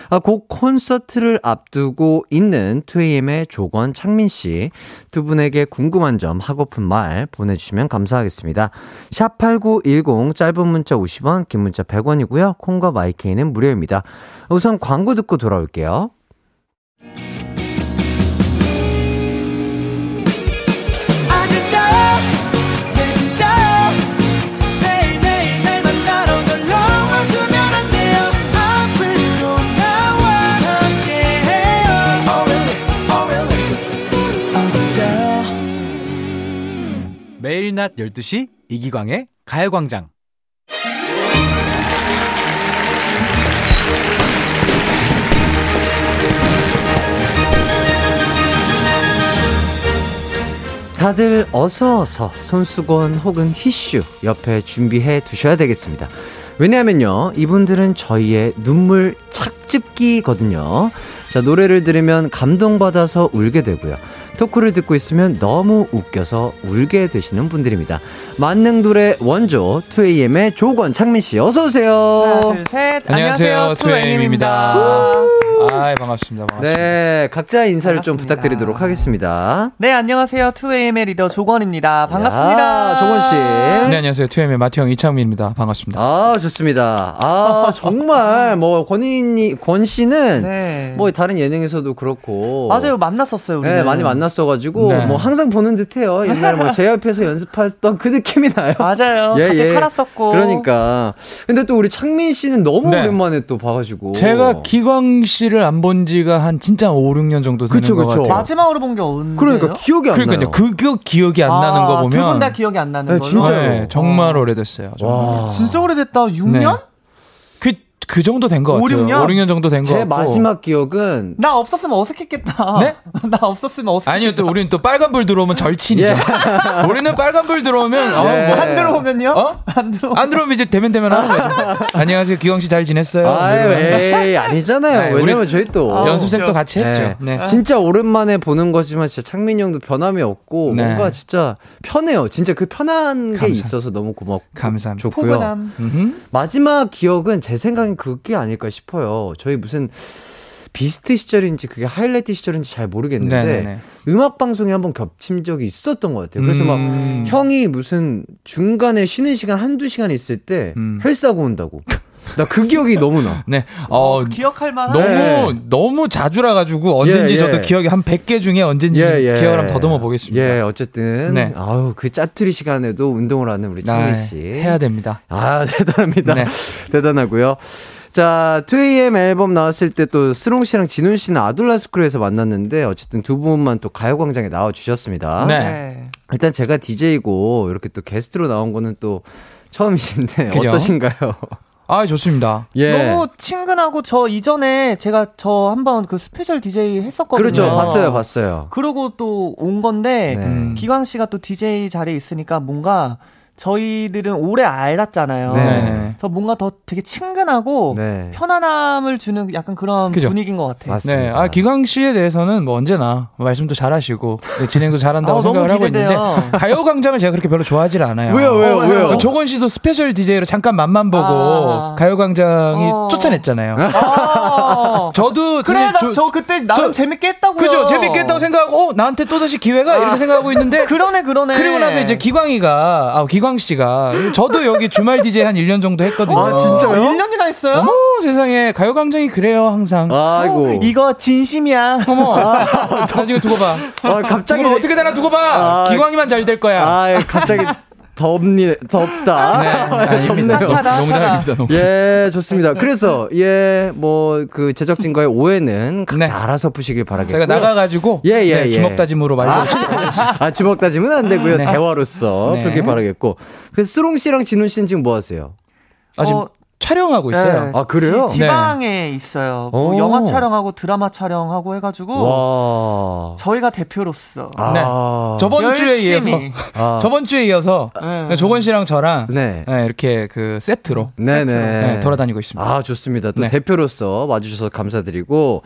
아, 곡 콘서트를 앞두고 있는 2AM의 조건 창민 씨. 두 분에게 궁금한 점, 하고픈 말 보내주시면 감사하겠습니다. 샵8910 짧은 문자 50원, 긴 문자 100원이고요. 콩과 마이케이는 무료입니다. 우선 광고 듣고 돌아올게요. 네 oh oh 매일 낮 12시 이기광의 가요광장. 다들 어서 어서 손수건 혹은 티슈 옆에 준비해 두셔야 되겠습니다. 왜냐하면요, 이분들은 저희의 눈물 착즙기거든요. 자, 노래를 들으면 감동받아서 울게 되고요. 토크를 듣고 있으면 너무 웃겨서 울게 되시는 분들입니다. 만능돌의 원조 2AM의 조건 창민 씨, 어서 오세요. 하나, 둘, 셋. 안녕하세요, 2AM입니다. 아, 반갑습니다. 반갑습니다. 네, 각자 인사를 좀 반갑습니다. 부탁드리도록 하겠습니다. 네, 안녕하세요. 2AM의 리더 조건입니다. 반갑습니다. 야, 조건 씨. 네, 안녕하세요. 2AM의 마태형 이창민입니다. 반갑습니다. 아, 좋습니다. 아, 정말, 뭐, 권인이, 권 씨는, 네. 뭐, 다른 예능에서도 그렇고. 맞아요. 만났었어요, 우리. 네, 많이 만났어가지고, 네. 뭐, 항상 보는 듯 해요. 옛날에 뭐, 제 옆에서 연습했던 그 느낌이 나요. 맞아요. 같이 살았었고. 그러니까. 근데 또 우리 창민 씨는 너무 네. 오랜만에 또 봐가지고. 제가 기광 씨를 안 본 지가 한 진짜 5, 6년 정도 되는 그쵸, 것 그쵸. 같아요. 마지막으로 본 게 언제? 그러니까 기억이 안 그러니까요. 나요. 그, 그 기억이 안 나는 거 보면. 두 분 다 기억이 안 나는 네, 걸로. 진짜요. 네, 정말 오래됐어요. 정말. 와. 진짜 오래됐다. 6년? 네. 그, 그 정도 된것 오, 같아요. 육 년? 5, 6년 정도 된것제 같고. 마지막 기억은, 나 없었으면 어색했겠다. 네? 나 없었으면 어색했겠다. 아니요, 또 우리는 또 빨간 불 들어오면 절친이죠. 예. 우리는 빨간 불 들어오면, 어, 네. 뭐, 안 들어오면요? 어? 안 들어오면. 안 들어오면 이제 대면 대면 하는 거예요. 안녕하세요, 기광 씨 잘 지냈어요? 아유, 에이, 아니잖아요. 아이, 왜냐면 저희 또. 아, 연습생도 같이 했죠. 네. 네. 진짜 오랜만에 보는 거지만 진짜 창민이 형도 변함이 없고 네. 뭔가 진짜 편해요. 진짜 그 편한 게 감사- 있어서 너무 고맙고 감사합니다. 좋고요. 마지막 기억은 제 생각엔 그게 아닐까 싶어요. 저희 무슨 비스트 시절인지 그게 하이라이트 시절인지 잘 모르겠는데 네네네. 음악 방송에 한번 겹친 적이 있었던 것 같아요. 그래서 음. 막 형이 무슨 중간에 쉬는 시간 한두 시간 있을 때 음. 헬스하고 온다고. 나 그 기억이 너무 나. 네. 어, 기억할 만한. 너무 네. 너무 자주라 가지고 언젠지 예, 예. 저도 기억이 한 100개 중에 언젠지 기억을 한번 더듬어 보겠습니다. 예, 어쨌든 네. 아우 그 짜투리 시간에도 운동을 하는 우리 창민 아, 씨. 해야 됩니다. 아, 대단합니다. 네. 대단하고요. 자, 2AM 앨범 나왔을 때 또 스롱 씨랑 진훈 씨는 아둘라스크루에서 만났는데 어쨌든 두 분만 또 가요광장에 나와 주셨습니다. 네. 네. 일단 제가 DJ고 이렇게 또 게스트로 나온 거는 또 처음이신데 그죠? 어떠신가요? 아, 좋습니다. 예. 너무 친근하고 저 이전에 제가 저 한번 그 special DJ 했었거든요. 그렇죠. 봤어요, 봤어요. 그러고 또 온 건데 네. 음. 기광 씨가 또 DJ 자리에 있으니까 뭔가 저희들은 오래 알았잖아요. 네. 그래서 뭔가 더 되게 친근하고 네. 편안함을 주는 약간 그런 그죠. 분위기인 것 같아요. 맞습니다. 네. 아, 기광 씨에 대해서는 뭐 언제나 말씀도 잘하시고 네, 진행도 잘한다고 아, 생각을 하고. 있는데 가요광장을 제가 그렇게 별로 좋아하질 않아요. 왜요, 왜요, 어, 왜요? 왜요? 조건 씨도 special DJ로 잠깐 맛만 보고 아. 가요광장이 어. 쫓아냈잖아요. 아, 저도 그래, 나 조- 저 그때 나름 저- 재밌게 했다고요. 그죠? 재밌게 했다고 생각하고, 어, 나한테 또 다시 기회가? 이렇게 생각하고 있는데. 그러네, 그러네. 그리고 나서 이제 기광이가, 아, 기광 씨가, 저도 여기 주말 DJ 한 1년 정도 했거든요. 아, 진짜요? 1년이나 했어요? 어머, 세상에, 가요 광장이 그래요, 항상. 아이고. 어, 이거 진심이야. 어머, 나중에 두고 봐. 아, 갑자기 두고 봐. 어떻게 되나 두고 봐. 아, 기광이만 잘 될 거야. 아, 갑자기 덥니 덥다. 네, 아닙니다. 농담입니다, 농담. 예, 좋습니다. 그래서 예, 뭐 그 제작진과의 오해는 각자 네. 알아서 푸시길 바라겠고. 제가 나가가지고, 예, 예, 네, 예. 주먹 다짐으로 말려주시고. 아, 주먹 다짐은 안 되고요. 네. 대화로서 네. 그렇게 바라겠고. 그 스롱 씨랑 진훈 씨는 지금 뭐 하세요? 아, 지금 어, 촬영하고 있어요. 네, 아, 그래요? 지, 지방에 있어요. 뭐 오. 영화 촬영하고 드라마 촬영하고 해가지고 와. 저희가 대표로서 아. 네. 저번 주에 이어서, 열심히. 아. 저번 주에 이어서, 네. 조건 씨랑 저랑, 네. 네, 이렇게 그 세트로 네네. 네, 돌아다니고 있습니다. 아, 좋습니다. 또 네. 대표로서 와주셔서 감사드리고.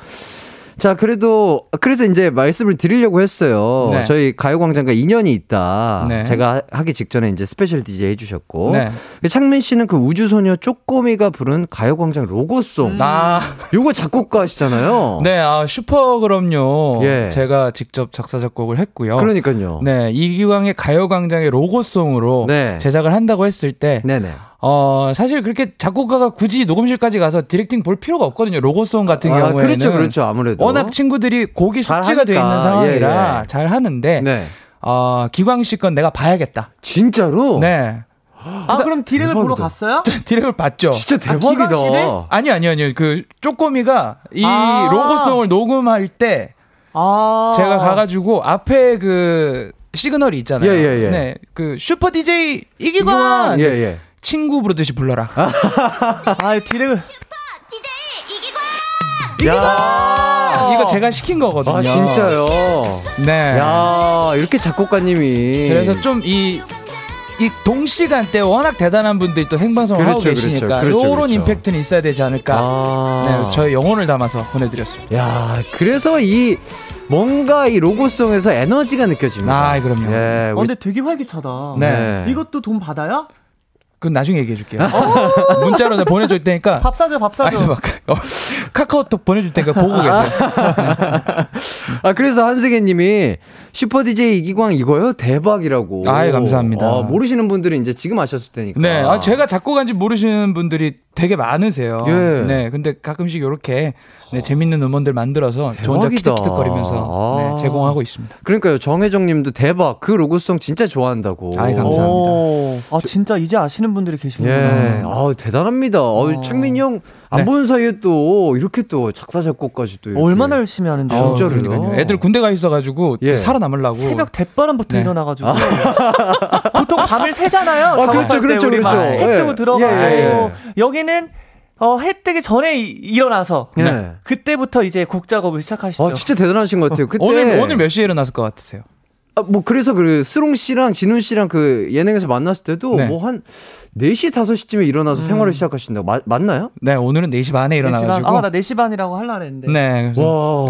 자, 그래도, 그래서 이제 말씀을 드리려고 했어요. 네. 저희 가요광장과 인연이 있다. 네. 제가 하기 직전에 이제 special DJ 해주셨고. 네. 창민 씨는 그 우주소녀 쪼꼬미가 부른 가요광장 로고송. 아, 요거 작곡가시잖아요. 네, 아, 슈퍼 그럼요. 예. 제가 직접 작사, 작곡을 했고요. 그러니까요. 네, 이기광의 가요광장의 로고송으로 네. 제작을 한다고 했을 때, 네네. 어, 사실 그렇게 작곡가가 굳이 녹음실까지 가서 directing 볼 필요가 없거든요. 로고송 같은 아, 경우에는. 그렇죠, 그렇죠. 아무래도. 워낙 친구들이 곡이 잘 숙지가 돼 하니까. 있는 상황이라 예, 예. 잘 하는데, 네. 어, 기광 씨 건 내가 봐야겠다. 진짜로? 네. 아, 그럼 디렉을 보러 대박이다. 갔어요? 디렉을 봤죠. 진짜 기광 대박이다. 씨를? 아니, 아니, 아니요. 그, 쪼꼬미가 이 아. 로고송을 녹음할 때, 아. 제가 가가지고 앞에 그 시그널이 있잖아요. 예, 예, 예. 네, 그 슈퍼 DJ 이기광 이기광. 예, 예. 친구 부르듯이 불러라. 아, 디렉을. 야 이거 제가 시킨 거거든요. 아, 진짜요? 네. 야 이렇게 작곡가님이. 그래서 좀 이 이 동시간대 워낙 대단한 분들이 또 생방송을 하고 그렇죠, 계시니까 그렇죠, 그렇죠, 그렇죠. 임팩트는 있어야 되지 않을까. 아. 네, 그래서 저의 영혼을 담아서 보내드렸습니다. 야, 그래서 이 뭔가 이 로고송에서 에너지가 느껴집니다. 아, 그럼요. 예, 어, 우리- 근데 되게 활기차다. 네. 이것도 돈 받아요? 그건 나중에 얘기해 줄게요. 문자로 내가 보내줄 테니까. 밥 사줘, 밥 아니, 사줘. 막, 어, 카카오톡 보내줄 테니까 보고 계세요. 아, 그래서 한승혜 님이 슈퍼 DJ 이기광 이거요? 대박이라고. 아이, 감사합니다. 아, 모르시는 분들은 이제 지금 아셨을 테니까. 네, 아, 제가 작곡한지 모르시는 분들이 되게 많으세요. 예. 네, 근데 가끔씩 이렇게 네, 재밌는 음원들 만들어서 저 혼자 대박이다. 키득키득거리면서 아. 네, 제공하고 있습니다. 그러니까요, 정혜정 님도 대박. 그 로고송 진짜 좋아한다고. 아이, 감사합니다. 오, 아, 진짜 이제 아시는 분들이 계시는구나. 예, 아 대단합니다. 어, 창민이 형안 네. 보는 사이에 또 이렇게 또 작사 작곡까지 또 이렇게. 얼마나 열심히 하는지. 아, 진짜로요? 그러니까요. 애들 군대 가 있어 가지고 예. 살아남으려고. 새벽 대바람부터 네. 일어나 가지고 보통 밤을 새잖아요. 아, 그렇죠, 때 그렇죠, 그렇죠. 해 뜨고 예. 들어가고 예, 예, 여기는 어, 해 뜨기 전에 이- 일어나서 네. 그때부터 이제 곡 작업을 시작하시죠. 아 진짜 대단하신 것 같아요. 그때 오늘 오늘 몇 시에 일어났을 것 같으세요? 아, 뭐 그래서 그 스롱 씨랑 진훈 씨랑 그 예능에서 만났을 때도 네. 뭐한 4시 5시쯤에 일어나서 생활을 시작하신다고 마, 맞나요? 네, 오늘은 4시 반에 네 시간- 일어나 가지고. 아, 나 4시 반이라고 하려고 했는데. 네.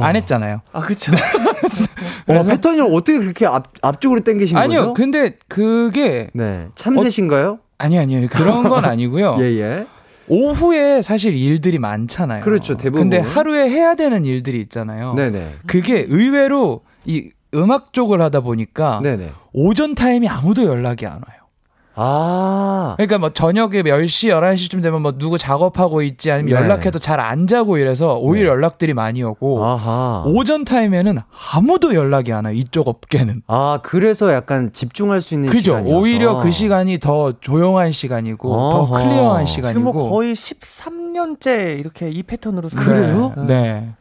안 했잖아요. 아, 그쵸. 와, 패턴을 어떻게 그렇게 앞, 앞쪽으로 당기신 아니요, 거죠? 근데 그게 네. 참새신가요? 아니 아니요 그런 건 아니고요. 예, 예. 오후에 사실 일들이 많잖아요. 그렇죠, 대부분. 근데 하루에 해야 되는 일들이 있잖아요. 네네. 그게 의외로 이 음악 쪽을 하다 보니까 네네. 오전 타임이 아무도 연락이 안 와요. 아. 그러니까 뭐 저녁에 10시, 11시쯤 되면 뭐 누구 작업하고 있지 아니면 네. 연락해도 잘 안 자고 이래서 오히려 연락들이 많이 오고 아하. 오전 타임에는 아무도 연락이 안 와요. 이쪽 업계는. 아, 그래서 약간 집중할 수 있는 그죠. 시간이어서. 오히려 그 시간이 더 조용한 시간이고 더 어허. clear한 지금 시간이고. 뭐 거의 13년째 이렇게 이 패턴으로 그래요? 네. 네.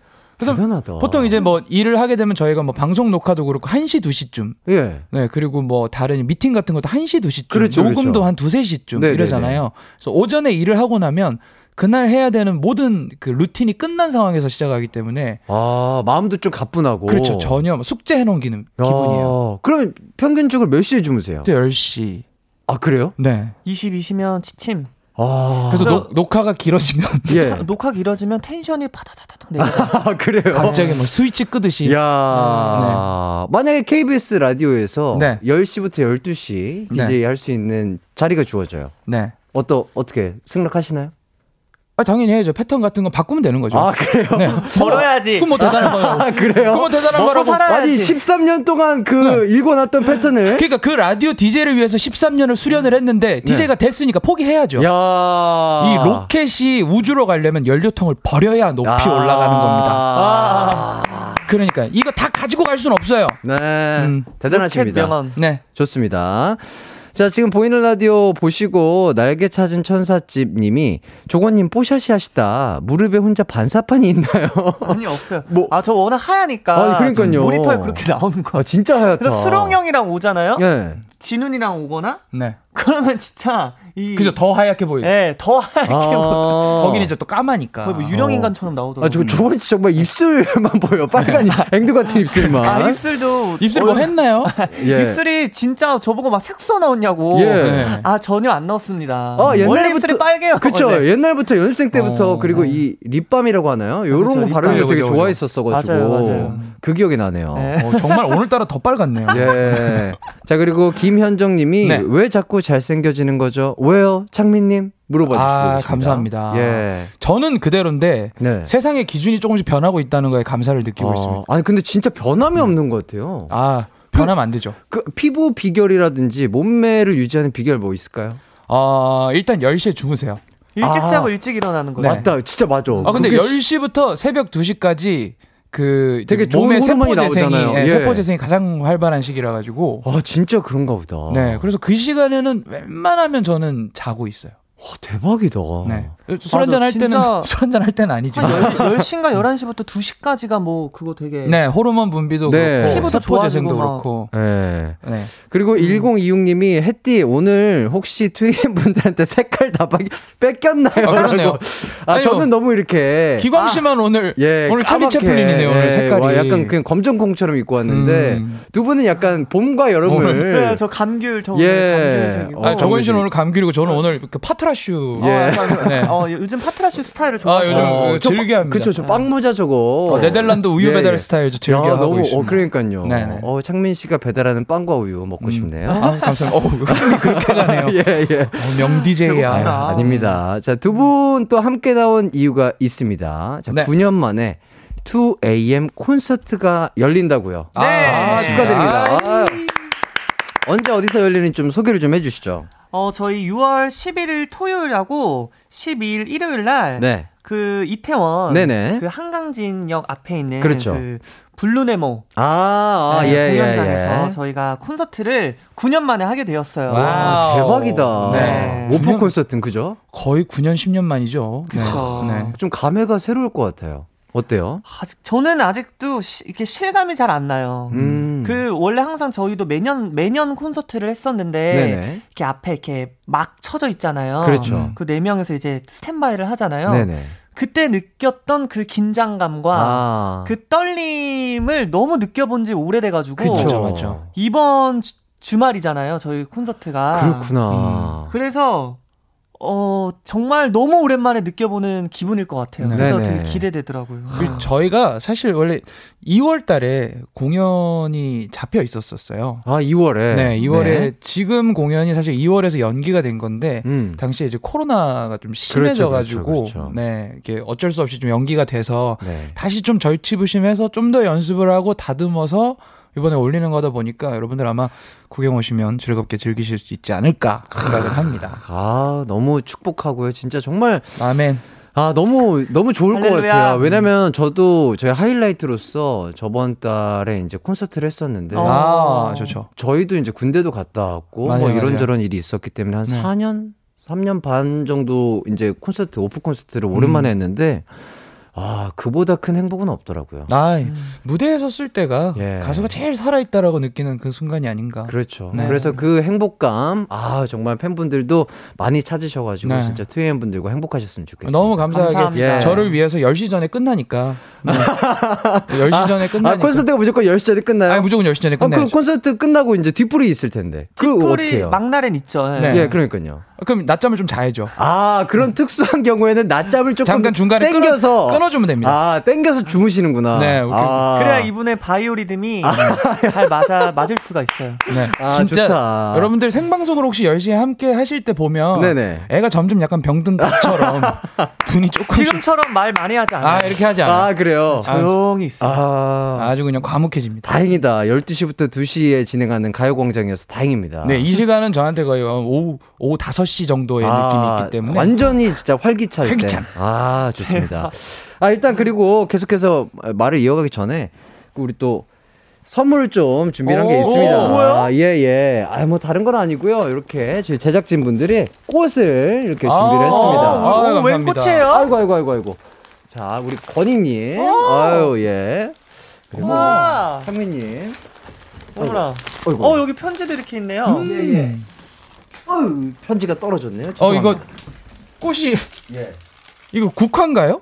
그래서 대단하다. 보통 이제 뭐 일을 하게 되면 저희가 뭐 방송 녹화도 그렇고 1시, 2시쯤. 예. 네, 그리고 뭐 다른 미팅 같은 것도 1시, 2시쯤. 그렇죠, 녹음도 그렇죠. 한 2, 3시쯤 네네네. 이러잖아요. 그래서 오전에 일을 하고 나면 그날 해야 되는 모든 그 루틴이 끝난 상황에서 시작하기 때문에 아, 마음도 좀 가뿐하고. 그렇죠. 전혀 뭐 숙제 해놓은 기분, 기분이에요. 아, 그러면 평균적으로 몇 시에 주무세요? 그때 10시. 아, 그래요? 네. 22시면 지침. 아. 그래서 그- 녹, 녹화가 길어지면 예. 녹화 길어지면 텐션이 바다다다닥 내려. 아, 그래요? 갑자기 뭐 스위치 끄듯이. 야 만약에 KBS 라디오에서 네. 10시부터 12시 네. DJ 할수 있는 자리가 주어져요. 네. 어떠, 어떻게 승낙하시나요? 아, 당연히 해야죠. 패턴 같은 거 바꾸면 되는 거죠. 아, 그래요? 네. 벌어야지. 그럼 뭐 대단한 거예요. 아, 그래요? 그럼 뭐 대단한 거라고. 살아야지. 아니, 13년 동안 그 읽어놨던 패턴을. 그러니까 그 라디오 DJ를 위해서 13년을 수련을 했는데 DJ가 됐으니까 포기해야죠. 야 이 로켓이 우주로 가려면 연료통을 버려야 높이 아. 올라가는 겁니다. 아. 그러니까 이거 다 가지고 갈 수는 없어요. 네. 음. 대단하십니다. 로켓 명언. 네. 좋습니다. 자, 지금 보이는 라디오 보시고 날개 찾은 천사집 님이 조건님 뽀샤시 하시다. 무릎에 혼자 반사판이 있나요? 아니 없어요. 뭐- 아 저 워낙 하얘니까 아니, 그러니까요. 좀 모니터에 그렇게 나오는 거. 아, 진짜 하얗다. 그래서 수롱 형이랑 오잖아요. 예. 진훈이랑 오거나 네. 그러면 진짜 이 그죠 더 하얗게 보이죠. 예, 더 하얗게 아. 보 거기는 이제 또 까마니까. 거의 뭐 유령 인간처럼 나오더라고요. 아, 저, 저번 주 정말 입술만 보여. 빨간 앵두 같은 입술만. 아, 입술도 입술 뭐 얼- 했나요? 예. 입술이 진짜 저보고 막 색소 나왔냐고. 예. 네. 아 전혀 안 나왔습니다. 어, 원래 옛날부터 입술이 빨개요. 그쵸. 네. 옛날부터 연습생 때부터 어. 그리고 이 립밤이라고 하나요? 요런 그쵸, 거 바르는 거. 되게 그죠. 좋아했었어 가지고. 맞아요, 맞아요. 그 기억이 나네요. 네. 어, 정말 오늘따라 더 빨갛네요. 예. 자, 그리고 김 현정 님이 네. 왜 자꾸 잘생겨지는 거죠? 왜요? 창민님? 물어봐 주시고. 아, 계십니다. 감사합니다. 예. 저는 그대로인데 네. 세상의 기준이 조금씩 변하고 있다는 거에 감사를 느끼고 어, 있습니다. 아니, 근데 진짜 변함이 없는 것 같아요. 아, 변하면 안 되죠. 그 피부 비결이라든지 몸매를 유지하는 비결 뭐 있을까요? 어, 일단 10시에 주무세요. 일찍 아. 자고 일찍 일어나는 거예요. 맞다. 진짜 맞아. 아, 근데 그게 지- 10시부터 새벽 2시까지 그 되게 호르몬이 세포 재생이. 예, 예. 세포 재생이 가장 활발한 시기라 가지고 아, 진짜 그런가 보다. 네. 그래서 그 시간에는 웬만하면 저는 자고 있어요. 와, 대박이다. 네. 술 한잔 할 때는 술 한잔 할 때는 아니지만 한 10, 10 시인가 11시부터 2시까지가 뭐 그거 되게 네, 호르몬 분비도 네. 그렇고 피부도 세포 재생도. 그렇고. 네. 네. 그리고 1026 님이 햇띠 오늘 혹시 트윈 분들한테 색깔 다 뺏- 뺏겼나요? 아, 그러네요. 아, 아니요. 저는 너무 이렇게 기광 씨만 오늘 예, 오늘 까맣게, 채플린이네요, 오늘 예, 색깔이. 와, 약간 그냥 검정콩처럼 입고 왔는데 음. 두 분은 약간 봄과 여름을 그래요. 저 감귤 저 예. 오늘 감귤색이고. 아, 정원 씨는 어, 오늘 감귤이고 저는 오늘 그 파트라슈. 예. 어, 약간 네. 어, 요즘 파트라슈 스타일을 아, 좋아해서 요즘 어, 저 즐겨 합니다. 그쵸, 저 빵모자 저거. 어, 네덜란드 우유 예, 배달 예. 스타일 저 즐겨 야, 하고 너무, 있습니다. 어, 그러니까요. 네네. 어, 창민 씨가 배달하는 빵과 우유 먹고 싶네요. 아, 감사합니다. 어, 그렇게 가네요. 예, 예. 어, 명 DJ야. 배고프다. 아닙니다 자, 두 분 또 함께 나온 이유가 있습니다. 자, 네. 9년 만에 2AM 콘서트가 열린다고요. 네. 아, 축하드립니다. 아, 언제 어디서 열리는지 좀 소개를 좀 해주시죠. 어, 저희 6월 11일 토요일하고 12일 일요일 날 네. 그 이태원 네네. 그 한강진역 앞에 있는 그렇죠. 그 블루네모 아, 아 네, 예, 공연장에서 예, 예. 저희가 콘서트를 9년 만에 하게 되었어요. 아, 대박이다. 네. 오프 9년 콘서트는 그죠? 거의 9년, 10년 만이죠. 그쵸. 네. 네. 좀 감회가 새로울 것 같아요. 어때요? 아직 저는 아직도 시- 이렇게 실감이 잘 안 나요. 음. 그 원래 항상 저희도 매년 매년 콘서트를 했었는데 네네. 이렇게 앞에 이렇게 막 쳐져 있잖아요. 그렇죠. 그 네 명에서 이제 스탠바이를 하잖아요. 네네. 그때 느꼈던 그 긴장감과 아. 그 떨림을 너무 느껴본 지 오래돼가지고 그쵸. 맞죠, 맞죠. 이번 주, 주말이잖아요. 저희 콘서트가. 그렇구나. 그래서 어 정말 너무 오랜만에 느껴보는 기분일 것 같아요. 네. 그래서 네네. 되게 기대되더라고요. 그리고 저희가 사실 원래 2월 달에 공연이 잡혀 있었었어요. 아, 2월에. 네, 2월에 지금 공연이 사실 2월에서 연기가 된 건데 음. 당시에 이제 코로나가 좀 심해져 가지고 그렇죠, 그렇죠. 네, 이게 어쩔 수 없이 좀 연기가 돼서 네. 다시 좀 절치부심해서 좀 더 연습을 하고 다듬어서 이번에 올리는 거다 보니까 여러분들 아마 구경 오시면 즐겁게 즐기실 수 있지 않을까 생각을 합니다. 아, 너무 축복하고요. 진짜 정말 아멘. 아, 너무, 너무 좋을 것 할렐루야. 같아요. 왜냐면 저도 저희 하이라이트로서 저번 달에 이제 콘서트를 했었는데, 어. 아, 좋죠. 저희도 이제 군대도 갔다 왔고, 맞아요, 뭐 맞아요. 이런저런 일이 있었기 때문에 한 네. 4년? 3년 반 정도 이제 콘서트, 오프 콘서트를 오랜만에 음. 했는데, 아, 그보다 큰 행복은 없더라고요. 아, 음. 무대에 섰을 때가 예. 가수가 제일 살아있다라고 느끼는 그 순간이 아닌가. 그렇죠. 네. 그래서 그 행복감, 아, 정말 팬분들도 많이 찾으셔가지고, 네. 진짜 2AM 분들과 행복하셨으면 좋겠습니다. 너무 감사하게 감사합니다. 예. 저를 위해서 10시 전에 끝나니까. 네. 10시 전에 끝나니까. 아, 콘서트가 무조건 10시 전에 끝나요? 아니, 무조건 10시 전에 아, 끝나요. 그 콘서트 끝나고 이제 뒷불이 있을 텐데. 그 어떻게 풀이 해요? 막날엔 있죠. 예. 네. 예, 그러니까요. 그럼 낮잠을 좀 자야죠. 아, 그런 특수한 경우에는 낮잠을 조금 잠깐 중간에 땡겨서 끊어, 끊어주면 됩니다. 아, 땡겨서 주무시는구나. 네. 아. 그래야 이분의 바이오리듬이 잘 맞아 맞을 수가 있어요. 네. 아, 진짜 좋다. 여러분들 생방송으로 혹시 10시에 함께 하실 때 보면 네네. 애가 점점 약간 병든 것처럼 눈이 조금씩 지금처럼 말 많이 하지 않아요. 아, 이렇게 하지 않아요. 아, 그래요. 조용히 있어. 요 아, 아주 그냥 과묵해집니다. 다행이다. 12시부터 2시에 진행하는 가요광장이어서 다행입니다. 네, 이 시간은 저한테 거의 오후, 오후 5시 정도의 느낌이 있기 때문에. 아, 완전히 진짜 활기찰 때. 활기찬. 아, 좋습니다. 아, 일단 그리고 계속해서 말을 이어가기 전에 우리 또 선물을 좀 준비한 게 오, 있습니다. 아, 예, 예. 아, 뭐 다른 건 아니고요. 이렇게 저희 제작진 분들이 꽃을 이렇게 준비를 아, 했습니다. 아, 오, 웬 감사합니다. 꽃이에요? 아이고, 아이고, 아이고, 아이고. 자, 우리 건희님. 아유, 예. 그리고. 상민님. 어머나. 어, 여기 편지도 이렇게 있네요. 음. 어휴, 편지가 떨어졌네요. 어 이거 죄송합니다. 꽃이 예. 이거 국화인가요?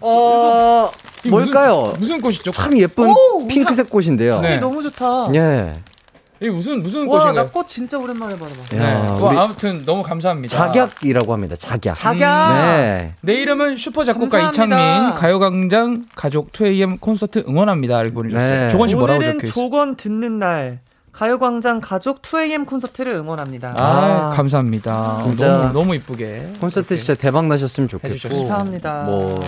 어, 이거 뭘까요? 무슨, 무슨 꽃이죠? 참 예쁜 오, 핑크색 꽃인데요. 네. 너무 좋다. 예. 이게 무슨 무슨 와, 꽃인가요? 나꽃 진짜 오랜만에 봐봐. 네. 우리 아무튼 너무 감사합니다. 작약이라고 합니다. 작약. 작약. 네. 내 이름은 슈퍼 작곡가 감사합니다. 이창민 가요광장 가족 2AM 콘서트 응원합니다. 이렇게 보내주셨어요. 네. 조건 씨 뭐라고 오늘은 적혀 있어요? 조건 듣는 날 가요광장 가족 2AM 콘서트를 응원합니다. 아, 아, 감사합니다. 진짜. 너무 너무 이쁘게 콘서트. 진짜 대박 나셨으면 좋겠고. 해주셔서 감사합니다. 뭐,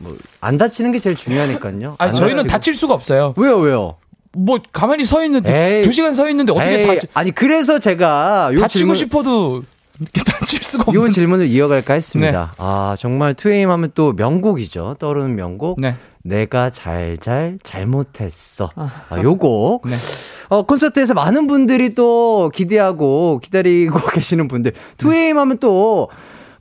뭐, 안 다치는 게 제일 중요하니까요. 아니 안 저희는 다치고. 다칠 수가 없어요. 왜요, 왜요? 뭐 가만히 서 있는데 에이. 두 시간 서 있는데 어떻게 에이, 다 아니, 그래서 제가 요 다치고 질문, 싶어도 이렇게 다칠 수가 요 없는. 질문을 이어갈까 했습니다. 네. 아, 정말 2AM 하면 또 명곡이죠. 떠오르는 명곡. 네. 내가 잘잘 잘못했어. 아, 요곡. 네. 어, 콘서트에서 많은 분들이 또 기대하고 기다리고 계시는 분들. 2AM 하면 또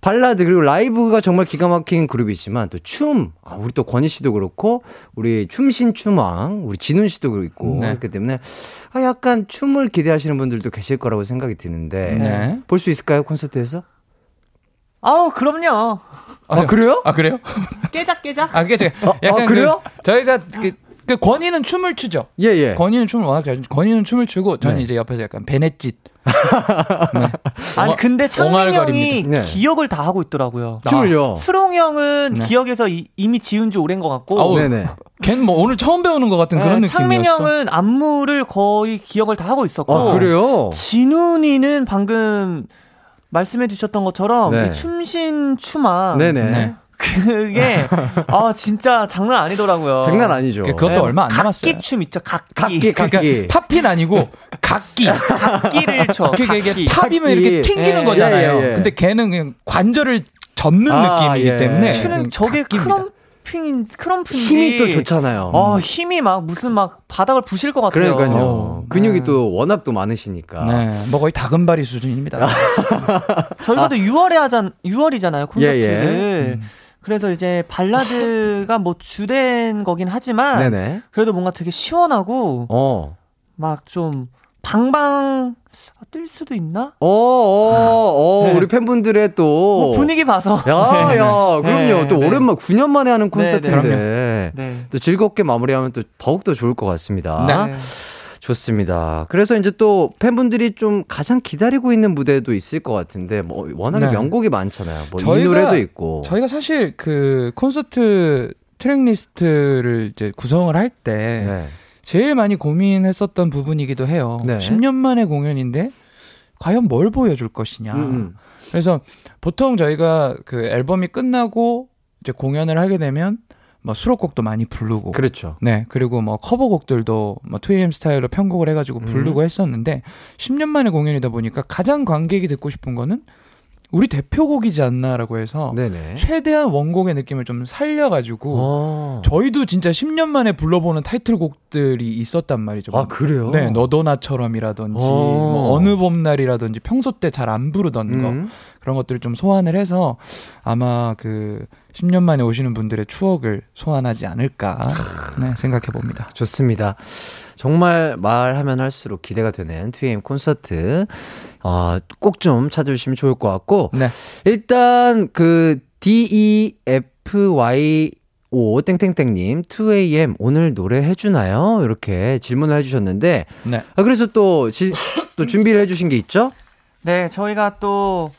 발라드 그리고 라이브가 정말 기가 막힌 그룹이지만 또 춤. 아, 우리 또 권희 씨도 그렇고 우리 춤신 춤왕 우리 진훈 씨도 그렇고 네. 그렇기 때문에 아, 약간 춤을 기대하시는 분들도 계실 거라고 생각이 드는데 네. 볼수 있을까요 콘서트에서? 아우, 그럼요. 아, 그래요? 아 그래요? 깨작 깨작. 아 제가 아, 약간 그래요? 그, 저희가 그, 그 권희는 춤을 추죠. 예, 예. 권희는 춤을 워낙 잘 권희는 춤을 추고 저는 네. 이제 옆에서 약간 베네짓. 아니 옹알- 근데 창민 형이. 네. 기억을 다 하고 있더라고요. 춤을요. 수롱 형은 네. 기억에서 이, 이미 지운 지 오랜 것 같고 아우, 네네. 걔는 뭐 오늘 처음 배우는 것 같은 그런 네, 창민 느낌이었어. 형은 안무를 거의 기억을 다 하고 있었고 아, 그래요? 진훈이는 방금 말씀해 주셨던 것처럼 네. 이 춤신 춤아 네네. 네. 그게 아 진짜 장난 아니더라고요. 장난 아니죠. 그- 그것도 네, 얼마 안 남았어요. 각기 춤 있죠. 각기. 각기, 각기. 그러니까 팝핀 아니고 각기. 각기를 쳐. 그게 이게. 팝이면 각기. 이렇게 튕기는 예, 거잖아요. 예, 예, 예. 근데 걔는 그냥 관절을 접는 아, 느낌이기 예. 때문에 추는 저게 각기입니다. 크럼핑인 크럼핑이 힘이 또 좋잖아요. 어 힘이 막 무슨 막 바닥을 부실 것 같아요. 그러니까요. 어. 근육이 네. 또 워낙 또 많으시니까. 네, 뭐 거의 다금바리 수준입니다. 저희가 또 6월에 하잖 6월이잖아요 콘서트를. 예, 예. 그래서 이제 발라드가 뭐 주된 거긴 하지만 네네. 그래도 뭔가 되게 시원하고 어. 막좀 방방 아, 뜰 수도 있나? 어, 어, 어, 네. 우리 팬분들의 또. 뭐 분위기 봐서. 야, 야, 그럼요. 네, 또 네. 오랜만, 9년 만에 하는 콘서트인데. 네. 또 즐겁게 마무리하면 또 더욱 더 좋을 것 같습니다. 네. 좋습니다. 그래서 이제 또 팬분들이 좀 가장 기다리고 있는 무대도 있을 것 같은데, 뭐, 워낙에 네. 명곡이 많잖아요. 뭐, 이 저희가- 노래도 있고. 저희가 사실 그 콘서트 트랙 리스트를 이제 구성을 할때 네. 제일 많이 고민했었던 부분이기도 해요. 네. 10년 만에 공연인데 과연 뭘 보여줄 것이냐. 음, 음. 그래서 보통 저희가 그 앨범이 끝나고 이제 공연을 하게 되면 뭐 수록곡도 많이 부르고 그렇죠. 네 그리고 뭐 커버곡들도 뭐 2AM 스타일로 편곡을 해가지고 부르고 했었는데 10년 만에 공연이다 보니까 가장 관객이 듣고 싶은 거는 우리 대표곡이지 않나라고 해서 네네. 최대한 원곡의 느낌을 좀 살려가지고 어. 저희도 진짜 10년 만에 불러보는 타이틀곡들이 있었단 말이죠. 아, 그래요? 네, 너도 나처럼이라든지 어. 뭐 어느 봄날이라든지 평소 때 잘 안 부르던 거 음. 그런 것들을 좀 소환을 해서 아마 그 10년 만에 오시는 분들의 추억을 소환하지 않을까 네, 생각해 봅니다. 좋습니다. 정말 말하면 할수록 기대가 되는 2AM 콘서트. 어, 꼭 좀 찾아주시면 좋을 것 같고. 네. 일단 그 DEFY 오 땡땡땡님 2AM 오늘 노래 해주나요? 이렇게 질문을 해주셨는데 네. 아 그래서 또, 지, 또 준비를 해주신 게 있죠? 네, 저희가 또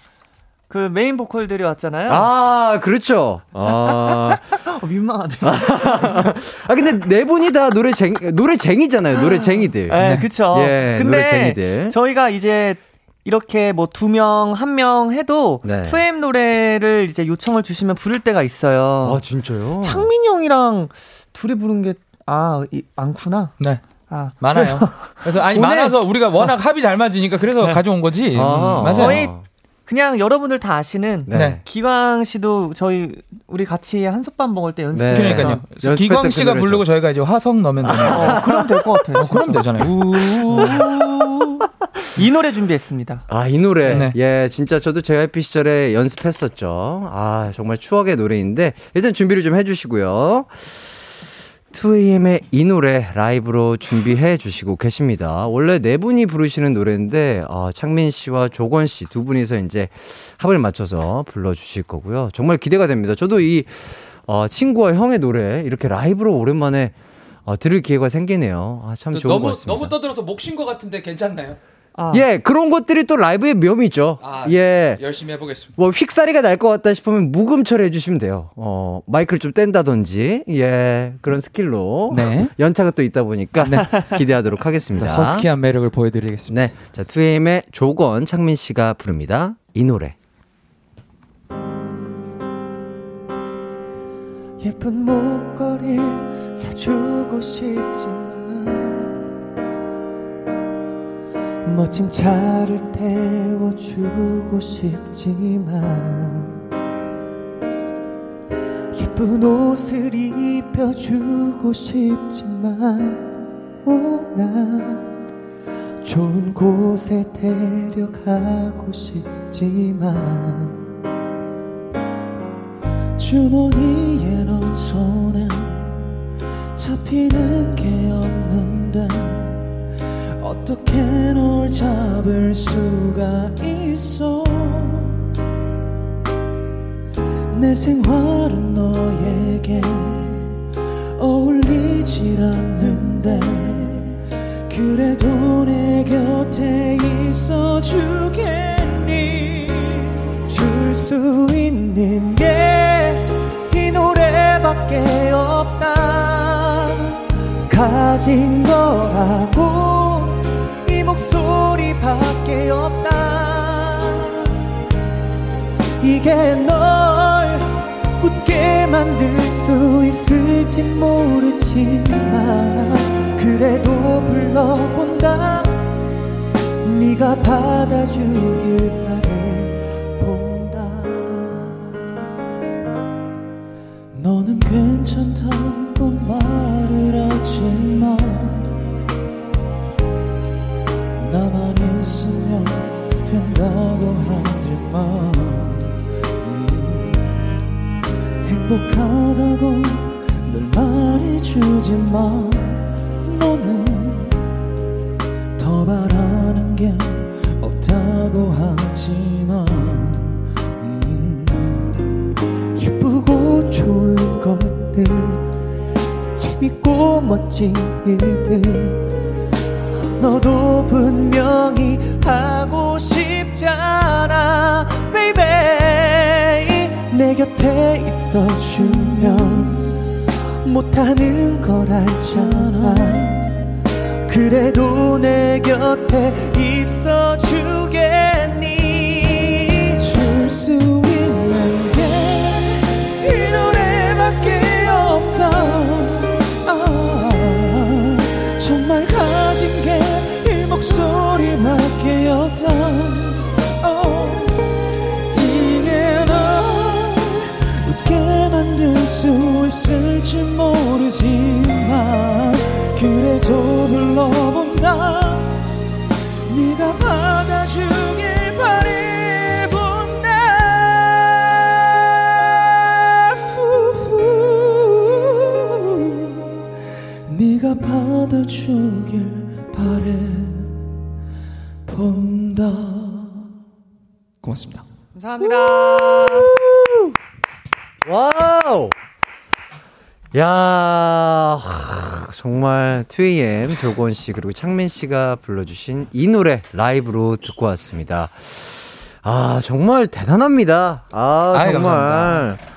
그 메인 보컬들이 왔잖아요. 아 그렇죠. 아, 어, 민망하네. 아 근데 네 분이 다 노래쟁 노래쟁이잖아요. 노래쟁이들. 네, 그쵸. 예, 근데 노래쟁이들. 저희가 이제 이렇게 뭐 두 명, 한 명 해도 네. 2M 노래를 이제 요청을 주시면 부를 때가 있어요. 아 진짜요? 창민 형이랑 둘이 부른 게, 아, 이, 많구나. 네. 아, 많아요. 그래서 아니 오늘- 많아서 우리가 워낙 합이 잘 맞으니까 그래서 가져온 거지. 아, 음, 맞아요. 저희 그냥 여러분들 다 아시는 네. 네. 기광 씨도 저희 우리 같이 한솥밥 먹을 때 연습. 네. 그러니까요. 연습할 기광 때 씨가 그. 부르고 저희가 이제 화성 넣으면 되는 어, 그럼 될 것 같아요. 어, 그럼 되잖아요. 우. 이 노래 준비했습니다. 아, 이 노래. 네. 예, 진짜 저도 JYP 시절에 연습했었죠. 아, 정말 추억의 노래인데, 일단 준비를 좀 해 주시고요. 2AM의 이 노래 라이브로 준비해 주시고 계십니다. 원래 네 분이 부르시는 노래인데, 어, 창민 씨와 조권 씨 두 분이서 이제 합을 맞춰서 불러 주실 거고요. 정말 기대가 됩니다. 저도 이, 어, 친구와 형의 노래 이렇게 라이브로 오랜만에 어, 들을 기회가 생기네요. 아, 참 좋은 것 너무 같습니다. 너무 떠들어서 목쉰 것 같은데 괜찮나요? 예, 그런 것들이 또 라이브의 묘미죠. 아, 예. 열심히 해보겠습니다. 뭐 삑사리가 날 것 같다 싶으면 묵음처리 해주시면 돼요. 어 마이크를 좀 뗀다든지 예 그런 스킬로 네. 연차가 또 있다 보니까 기대하도록 하겠습니다. 허스키한 매력을 보여드리겠습니다. 네, 자 2AM의 조건 창민 씨가 부릅니다. 이 노래. 예쁜 목걸이 사주고 싶지만 멋진 차를 태워주고 싶지만 예쁜 옷을 입혀주고 싶지만 오나 좋은 곳에 데려가고 싶지만 주머니에 넌 손에 잡히는 게 없는데 어떻게 널 잡을 수가 있어? 내 생활은 너에게 어울리질 않는데 그래도 내 곁에 있어 주겠니? 줄 수 있는 게 이 노래밖에 없다. 가진 거라고 이 목소리밖에 없다. 이게 널 웃게 만들 수 있을지 모르지만 그래도 불러본다. 네가 받아주길 주지만 너는 더 바라는 게 없다고 하지만 음, 예쁘고 좋은 것들 재밌고 멋진 일들 너도 분명히 하고 싶잖아 baby. 내 곁에 있어주면 못하는 걸 알잖아. 그래도 내 곁에 있어주겠 있을지 모르지만 그래도 불러본다. 네가 받아주길 바래 본다. 후후. 네가 받아주길 바래 본다. 고맙습니다. 감사합니다 와우! 야, 하, 정말 2AM 조권 씨 그리고 창민 씨가 불러주신 이 노래 라이브로 듣고 왔습니다. 아, 정말 대단합니다. 아, 아이, 정말. 감사합니다.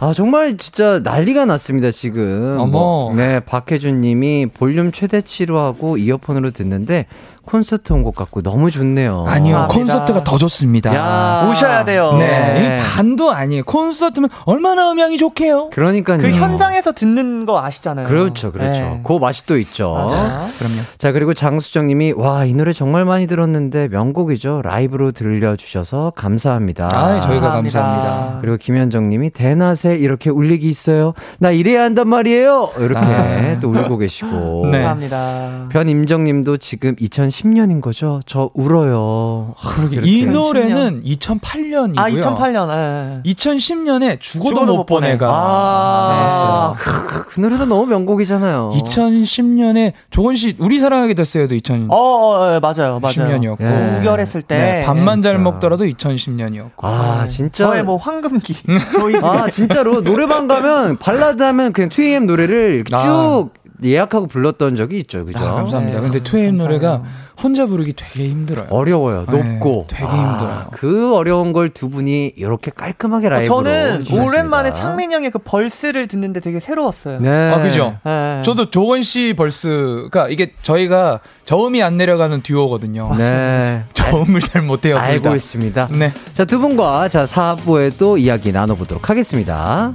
아, 정말 진짜 난리가 났습니다, 지금. 어머. 뭐, 네, 박혜준 님이 볼륨 최대치로 하고 이어폰으로 듣는데 콘서트 온 것 같고 너무 좋네요. 아니요, 감사합니다. 콘서트가 더 좋습니다. 야. 오셔야 돼요. 네, 이 반도 아니에요. 콘서트면 얼마나 음향이 좋게요. 그러니까요. 그 현장에서 듣는 거 아시잖아요. 그렇죠, 그렇죠. 네. 그 맛이 또 있죠. 맞아요. 그럼요. 자, 그리고 장수정 님이, 와, 이 노래 정말 많이 들었는데 명곡이죠. 라이브로 들려주셔서 감사합니다. 아, 저희가 감사합니다. 감사합니다. 그리고 김현정 님이, 대낮에 이렇게 울리기 있어요. 나 이래야 한단 말이에요. 이렇게 아. 또 울고 계시고. 네. 감사합니다. 변임정 님도 지금 10년인 거죠? 저 울어요. 그러게 이 노래는 2008년이고요. 아, 2008년. 예. 2010년에 죽어도, 죽어도 못 못 보내. 보내가 아, 나왔어요. 그, 그 노래도 너무 명곡이잖아요. 2010년에 조건 씨 우리 사랑하게 됐어요도 2010년이었고 어, 어, 예, 맞아요, 맞아요. 예. 우결했을 때. 네, 밥만 잘 진짜. 먹더라도 2010년이었고. 아, 진짜. 저의 뭐 황금기. 저희 아, 진짜로 노래방 가면 발라드 하면 그냥 2AM 노래를 이렇게 아. 쭉 예약하고 불렀던 적이 있죠. 그죠? 아, 감사합니다. 네, 근데 2AM 노래가 혼자 부르기 되게 힘들어요. 어려워요. 네, 높고. 되게 아, 힘들어요. 그 어려운 걸 두 분이 이렇게 깔끔하게 라이브로 저는 해주셨습니다. 오랜만에 창민 형의 그 벌스를 듣는데 되게 새로웠어요. 네. 아, 그죠? 예. 저도 조건 씨 벌스가 이게 저희가 저음이 안 내려가는 듀오거든요. 네. 저음을 잘 못해요. 둘 알고 다. 있습니다. 네. 자, 두 분과 자, 4부에 또 이야기 나눠보도록 하겠습니다.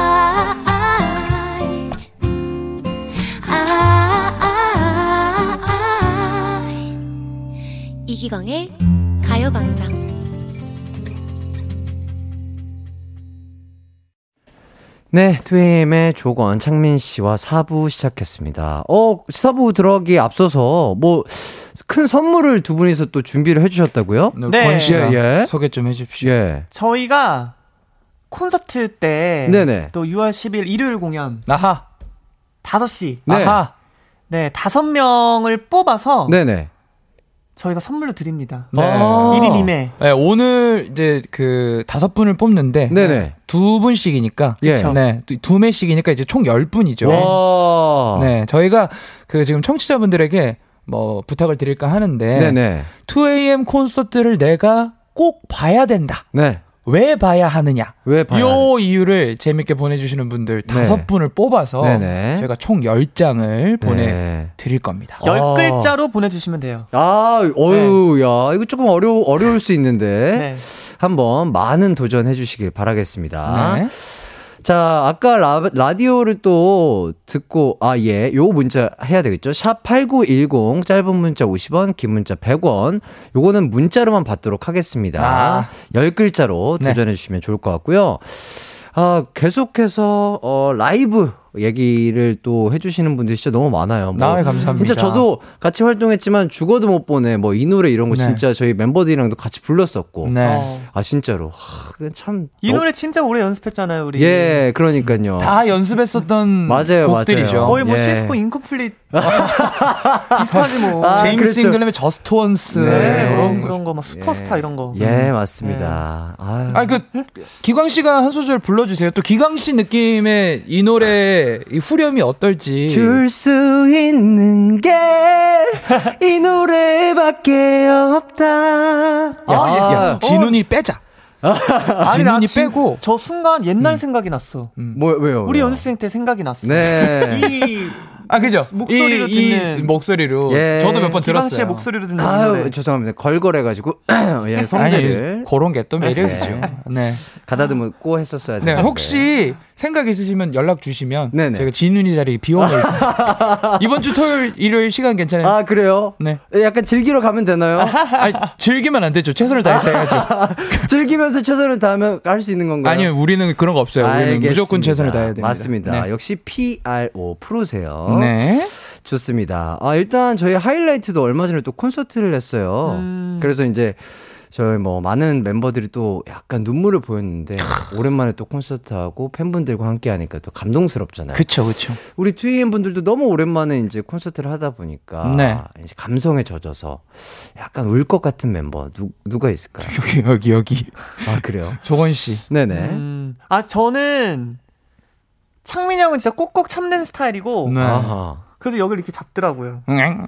이기광의 가요광장 네, 2AM의 조건, 창민 씨와 4부 시작했습니다. 어, 4부 들어가기 앞서서 뭐 큰 선물을 두 분이서 또 준비를 해 주셨다고요? 네. 권 씨가 예, 예. 소개 좀 해 주십시오. 예. 저희가 콘서트 때 네네. 또 6월 10일 일요일 공연 아하, 5시 네. 아하. 네, 다섯 명을 뽑아서 네네. 저희가 선물로 드립니다. 네. 아. 1인 2매. 네, 오늘 이제 그 다섯 분을 뽑는데 네네. 두 분씩이니까 예. 네, 두- 두 매씩이니까 이제 총 10분이죠. 와. 네, 저희가 그 지금 청취자분들에게 뭐 부탁을 드릴까 하는데 네네. 2AM 콘서트를 내가 꼭 봐야 된다. 네. 왜 봐야 하느냐? 왜 봐야 요 이유를 재밌게 보내주시는 분들 네. 다섯 분을 뽑아서 네네. 저희가 총 10장을 보내 네. 드릴 겁니다. 열 아. 글자로 보내주시면 돼요. 아, 어유, 야, 이거 조금 어려 어려울 수 있는데 네. 한번 많은 도전해 주시길 바라겠습니다. 네. 자, 아까 라, 라디오를 또 듣고, 아, 예, 요 문자 해야 되겠죠? 샵8910, 짧은 문자 50원, 긴 문자 100원. 요거는 문자로만 받도록 하겠습니다. 아. 열 10글자로 네. 도전해 주시면 좋을 것 같고요. 아, 계속해서, 어, 라이브 얘기를 또 해주시는 분들이 진짜 너무 많아요. 뭐 아, 감사합니다. 진짜 저도 같이 활동했지만 죽어도 못 보내, 뭐 이 노래 이런 거 네. 진짜 저희 멤버들이랑도 같이 불렀었고. 네. 어. 아, 진짜로. 하, 그건 참. 이 너- 노래 진짜 오래 연습했잖아요, 우리. 예, 그러니까요. 다 연습했었던 맞아요, 곡들이죠. 맞아요. 거의 뭐 예. 시스코 Incomplete 비슷하지 뭐. 아, 제임스 그렇죠. 잉그램의 Just Once 네. 네, 뭐 그런 거. 그런 거, 막 슈퍼스타 이런 거. 예, 맞습니다. 아유. 아, 그 기광 씨가 한 소절 불러주세요. 또 기광 씨 느낌의 이 노래 이 후렴이 어떨지. 줄 수 있는 게 이 노래밖에 없다. 야, 아, 야, 진훈이 빼자. 아니, 나 진훈이 진- 빼고. 저 순간 옛날 생각이 났어. 뭐 왜요? 우리 왜요? 연습생 때 생각이 났어. 네. 이 아, 그죠? 목소리로 이, 이 듣는- 목소리로. 예. 저도 몇 번 들었어요. 씨의 목소리로 듣는 이 아유. 죄송합니다. 걸걸해가지고 예, 성대를 아니, 그런 게 또 매력이죠. 네. 가다듬고 했었어야 네, 되는데. 혹시 생각 있으시면 연락 주시면 네네. 제가 진훈이 자리 비워놓을 이번 주 토요일, 일요일 시간 괜찮아요? 아 그래요? 네. 약간 즐기러 가면 되나요? 아니, 즐기면 안 되죠. 최선을 다해서 해야죠. 즐기면서 최선을 다하면 할 수 있는 건가요? 아니요, 우리는 그런 거 없어요. 우리는 알겠습니다. 무조건 최선을 다해야 됩니다. 맞습니다. 네. 역시 PRO 프로세요. 네. 좋습니다. 아, 일단 저희 하이라이트도 얼마 전에 또 콘서트를 했어요. 음. 그래서 이제 저희 뭐 많은 멤버들이 또 약간 눈물을 보였는데 오랜만에 또 콘서트하고 팬분들과 함께 하니까 또 감동스럽잖아요. 그쵸, 그쵸. 우리 2AM 분들도 너무 오랜만에 이제 콘서트를 하다 보니까 네. 이제 감성에 젖어서 약간 울 것 같은 멤버 누, 누가 있을까요? 여기, 여기, 여기. 아, 그래요? 조건 씨. 네네. 음, 아 저는 창민 형은 진짜 꼭꼭 참는 스타일이고 네. 그래도 여기를 이렇게 잡더라고요. 응.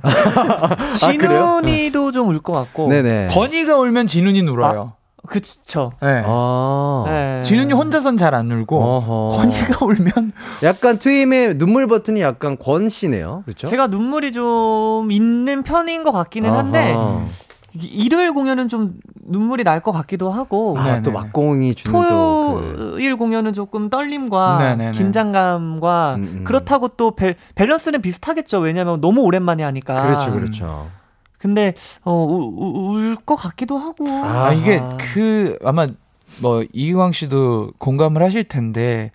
그래요? 진훈이도 좀울 것 같고. 네네. 건이가 울면 진훈이 울어요. 그쵸. 네. 아. 네. 진훈이 혼자선 잘 안 울고 어허. 건이가 울면 약간 트임의 눈물 버튼이 약간 권 씨네요. 그렇죠? 제가 눈물이 좀 있는 편인 것 같기는 한데 아하. 이- 일요일 공연은 좀 눈물이 날 것 같기도 하고 아, 네네. 또 막공이 주는 또 그. 토요일 공연은 조금 떨림과 네네네. 긴장감과 음, 음. 그렇다고 또 밸, 밸런스는 비슷하겠죠. 왜냐하면 너무 오랜만에 하니까. 그렇죠, 그렇죠. 근데 어, 울것 같기도 하고. 아 이게 그 아마 뭐 이광 씨도 공감을 하실 텐데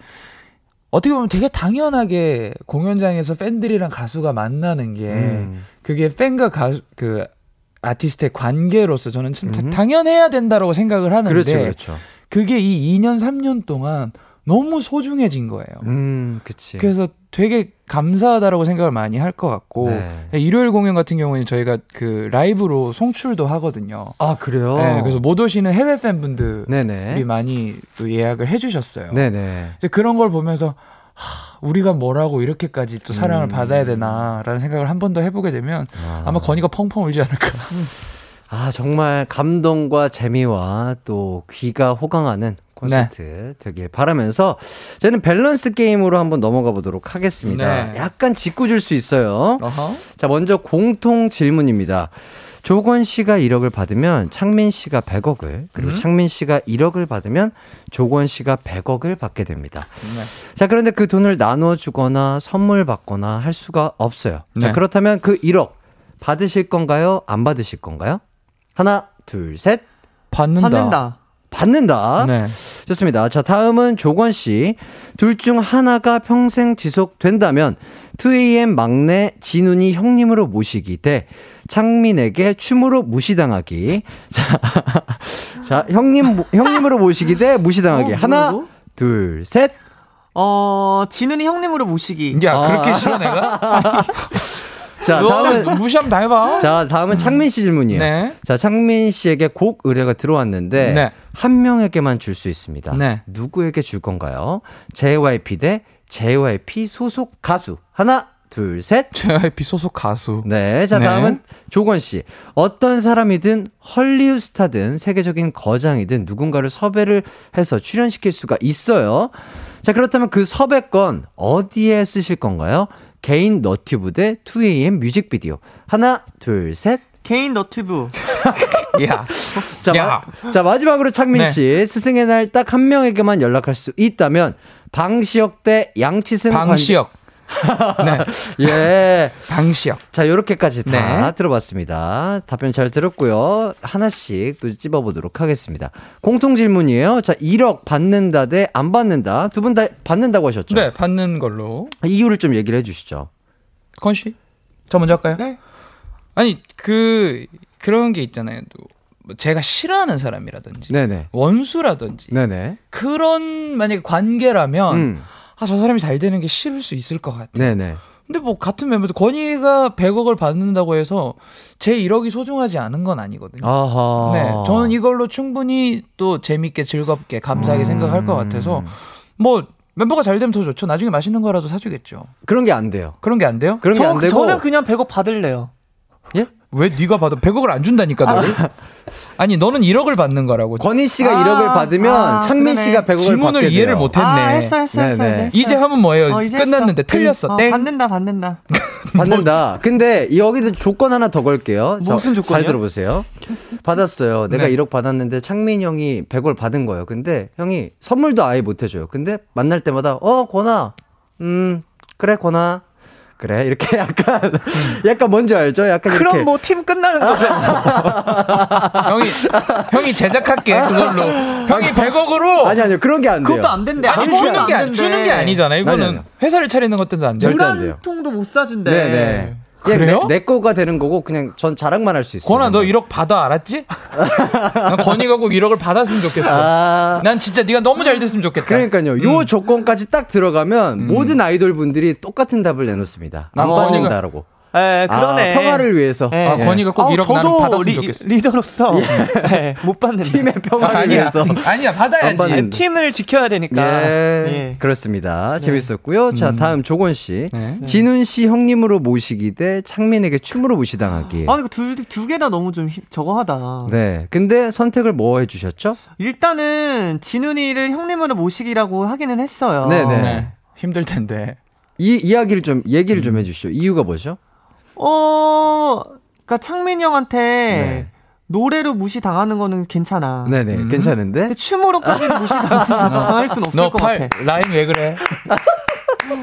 어떻게 보면 되게 당연하게 공연장에서 팬들이랑 가수가 만나는 게 음. 그게 팬과 가수 그 아티스트의 관계로서 저는 참 음. 당연해야 된다라고 생각을 하는데 그렇죠, 그렇죠. 그게 이 2년 3년 동안 너무 소중해진 거예요. 음, 그치. 그래서 되게 감사하다라고 생각을 많이 할 것 같고 네. 일요일 공연 같은 경우에는 저희가 그 라이브로 송출도 하거든요. 아, 그래요? 네, 그래서 못 오시는 해외 팬분들이 네네. 많이 또 예약을 해주셨어요. 네네. 그런 걸 보면서 하, 우리가 뭐라고 이렇게까지 또 사랑을 음. 받아야 되나라는 생각을 한 번 더 해보게 되면 아 마 건이가 펑펑 울지 않을까. 아, 정말 감동과 재미와 또 귀가 호강하는 콘서트 네. 되길 바라면서 저는 밸런스 게임으로 한번 넘어가 보도록 하겠습니다. 네. 약간 짓궂을 수 있어요. 어허. 자, 먼저 공통 질문입니다. 조건 씨가 1억을 받으면 창민 씨가 100억을, 그리고 음. 창민 씨가 1억을 받으면 조건 씨가 100억을 받게 됩니다. 네. 자, 그런데 그 돈을 나눠 주거나 선물 받거나 할 수가 없어요. 자, 네. 그렇다면 그 1억 받으실 건가요? 안 받으실 건가요? 하나, 둘, 셋. 받는다. 받는다. 받는다. 네. 좋습니다. 자, 다음은 조건 씨. 둘 중 하나가 평생 지속된다면 2AM 막내 진훈이 형님으로 모시기 대 창민에게 춤으로 무시당하기. 자, 자 형님, 모- 형님으로 모시기 대 무시당하기. 어, 하나? 둘, 셋. 어, 진은이 형님으로 모시기. 야 아. 그렇게 싫어 내가? 자, 너 다음은, 무시하면 다 해봐. 자, 다음은 창민 씨 질문이에요. 네. 자, 창민 씨에게 곡 의뢰가 들어왔는데 네. 한 명에게만 줄 수 있습니다. 네. 누구에게 줄 건가요? JYP 대 JYP 소속 가수. 하나, 둘, 셋. JYP 소속 가수. 네. 자, 네. 다음은 조건 씨. 어떤 사람이든 헐리우드 스타든 세계적인 거장이든 누군가를 섭외를 해서 출연시킬 수가 있어요. 자, 그렇다면 그 섭외권 어디에 쓰실 건가요? 개인 너튜브 대 2AM 뮤직비디오. 하나, 둘, 셋. 개인 너튜브. 야. 자, 야. 마, 자 마지막으로 창민 네. 씨 스승의 날 딱 한 명에게만 연락할 수 있다면 방시혁 대 양치승 방시혁. 네. 관... 예. 방시혁. 자, 요렇게까지 다 네. 들어봤습니다. 답변 잘 들었고요. 하나씩 또 찝어보도록 하겠습니다. 공통 질문이에요. 자, 1억 받는다 대 안 받는다. 두 분 다 받는다고 하셨죠? 네, 받는 걸로. 이유를 좀 얘기를 해주시죠. 건 씨. 저 먼저 할까요? 네. 아니 그 그런 게 있잖아요. 또뭐 제가 싫어하는 사람이라든지 네네. 원수라든지 네네. 그런 만약에 관계라면 음. 아 저 사람이 잘 되는 게 싫을 수 있을 것 같아요. 네네. 근데 뭐 같은 멤버도 건이가 100억을 받는다고 해서 제 1억이 소중하지 않은 건 아니거든요. 아하. 네, 저는 이걸로 충분히 또 재밌게 즐겁게 감사하게 음. 생각할 것 같아서 뭐 멤버가 잘 되면 더 좋죠. 나중에 맛있는 거라도 사주겠죠. 그런 게 안 돼요. 그런 게 안 돼요? 그런 게안 저, 되고. 저는 그냥 100억 받을래요. 예? 왜 네가 받아 100억을 안 준다니까 너를? 아니 너는 1억을 받는 거라고. 권희 씨가 아, 1억을 받으면 아, 창민 그러네. 씨가 100억을 질문을 받게 이해를 돼요. 못했네. 아, 했어, 했어, 했어. 이제 했어. 이제 하면 뭐예요? 어, 이제 끝났는데 했어. 틀렸어. 어, 땡. 받는다, 받는다. 받는다. 근데 여기도 조건 하나 더 걸게요. 자, 무슨 조건이요? 잘 들어보세요. 받았어요. 내가 네. 1억 받았는데 창민 형이 100을 받은 거예요. 근데 형이 선물도 아예 못 해줘요. 근데 만날 때마다 어 권아, 음 그래 권아. 그래 이렇게 약간 약간 뭔지 알죠? 약간 이렇게 그럼 뭐 팀 끝나는 거죠. 형이 형이 제작할게 그걸로. 형이 100억으로 아니 아니요 그런 게 안 돼요. 그것도 안 된대. 아니 아무것도 주는 게안 안. 주는 게 아니잖아. 이거는 아니, 아니. 회사를 차리는 것들도 안 돼. 절대 안물 돼요. 한 통도 못 사준대. 네네. 그냥 그래요? 내, 내 거가 되는 거고 그냥 전 자랑만 할 수 있어요. 권아 너 1억 받아 알았지? 난 건이가 꼭 1억을 받았으면 좋겠어. 아. 난 진짜 네가 너무 잘 됐으면 좋겠다. 그러니까요. 요 음. 조건까지 딱 들어가면 모든 아이돌 분들이 똑같은 답을 내놓습니다. 안 어. 받는다라고. 예, 그러네. 아, 평화를 위해서. 예. 아, 권희가 꼭 1억 나는 저도 받았으면 리, 좋겠어. 리더로서 예, 못 받는데. 팀의 평화를 아니야. 위해서. 아니야, 받아야지. 안 받는- 팀을 지켜야 되니까. 예, 예. 그렇습니다. 재밌었고요. 자, 다음 조건 씨. 네. 진훈 씨 형님으로 모시기 대 창민에게 춤으로 무시당하기. 아, 이거 둘두 개 다 너무 좀 힘- 저거하다. 네. 근데 선택을 뭐 해 주셨죠? 일단은 진훈이를 형님으로 모시기라고 하기는 했어요. 네네. 네. 힘들 텐데. 이 이야기를 좀 얘기를 음. 좀 해주시죠. 이유가 뭐죠? 어, 그니까 창민 형한테 네. 노래로 무시 당하는 거는 괜찮아. 네네. 음. 괜찮은데? 근데 춤으로까지는 무시 당할 수는 없을 것 같아. 너 팔 라인 왜 그래?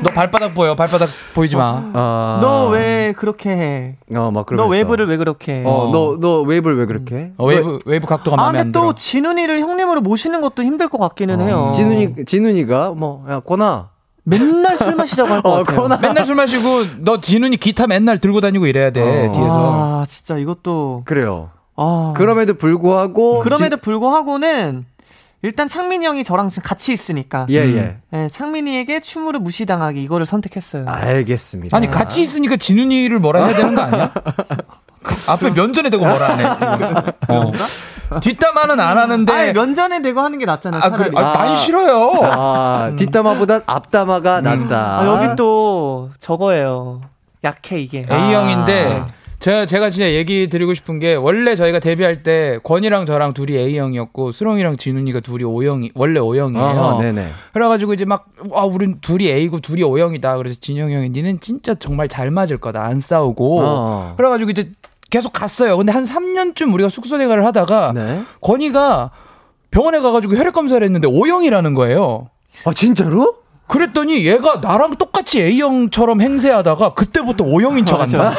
너 발바닥 보여. 발바닥 보이지 마. 아. 너 왜 그렇게 해? 어, 막 너 그러면서. 웨이브를 왜 그렇게 해? 어, 너, 너 웨이브를 왜 그렇게 해? 어, 웨이브 웨이브 각도가 아, 마음에 안 들어 근데 또. 진운이를 형님으로 모시는 것도 힘들 것 같기는 해요. 진운이, 진훈이가, 뭐, 야, 권아. 맨날 술 마시자고 할것 어, 같아요. 맨날 술 마시고 너 진훈이 기타 맨날 들고 다니고 이래야 돼 어. 뒤에서. 아, 진짜 이것도. 그래요. 아. 그럼에도 불구하고. 그럼에도 불구하고는 일단 창민이 형이 저랑 지금 같이 있으니까. 지- 예, 예. 네, 창민이에게 춤으로 무시당하기 이거를 선택했어요. 알겠습니다. 아니 같이 있으니까 진훈이를 뭐라 해야 되는 거 아니야? 그 앞에 면전에 대고 뭐라 하네. 어. 뒷담화는 안 하는데. 아니, 면전에 대고 하는 게 낫잖아요. 아, 그, 차라리. 아, 난 싫어요. 아, 뒷담화보단 앞담화가 낫다. 아, 여기 또 저거예요. 약해 이게. A형인데 제가, 제가 진짜 얘기 드리고 싶은 게 원래 저희가 데뷔할 때 권이랑 저랑 둘이 A형이었고 수롱이랑 진훈이가 둘이 O형이 원래 O형이에요. 아, 네네. 그래가지고 이제 막, 와, 우린 둘이 A고 둘이 O형이다. 그래서 진영이 형이 니는 진짜 정말 잘 맞을 거다. 안 싸우고. 어. 그래가지고 이제 계속 갔어요. 근데 한 3년쯤 우리가 숙소 생활을 하다가 네. 건이가 병원에 가가지고 혈액 검사를 했는데 O형이라는 거예요. 아, 진짜로? 그랬더니 얘가 나랑 똑같이 A형처럼 행세하다가 그때부터 O형인 척 한다.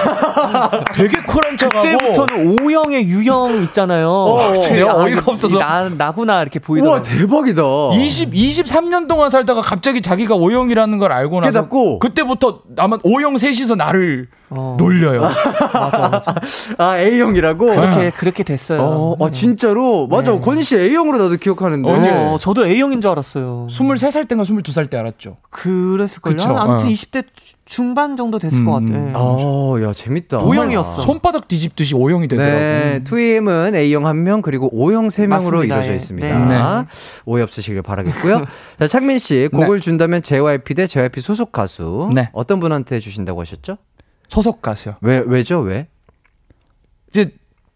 되게 쿨한 척하고. 그때부터는 O형의 유형 있잖아요. 내가 아, 어이가 이- 없어서. 이 나, 나구나 이렇게 우와, 보이더라고요. 대박이다. 20, 23년 동안 살다가 갑자기 자기가 O형이라는 걸 알고 나서 깨닫고. 그때부터 아마 O형 셋이서 나를 어. 놀려요. 맞아, 맞아. 아, A형이라고? 그렇게, 그렇게 됐어요. 어, 아, 진짜로? 맞아. 네. 권희 씨 A형으로 나도 기억하는데. 어, 저도 A형인 줄 알았어요. 23살 때인가 22살 때 알았죠. 그랬을걸요? 그쵸, 아무튼 어. 20대 중반 정도 됐을 음, 것 같아. 음. 어, 야, 재밌다. O형이었어. 손바닥 뒤집듯이 O형이 되더라고. 네, 2AM은 A형 1명, 그리고 O형 3명으로 맞습니다. 이루어져 예. 있습니다. 네. 네. 오해 없으시길 바라겠고요. 자, 창민 씨, 곡을 준다면 JYP 대 JYP 소속 가수. 네. 어떤 분한테 주신다고 하셨죠? 소속 가수요. 왜, 왜죠? 왜? 이제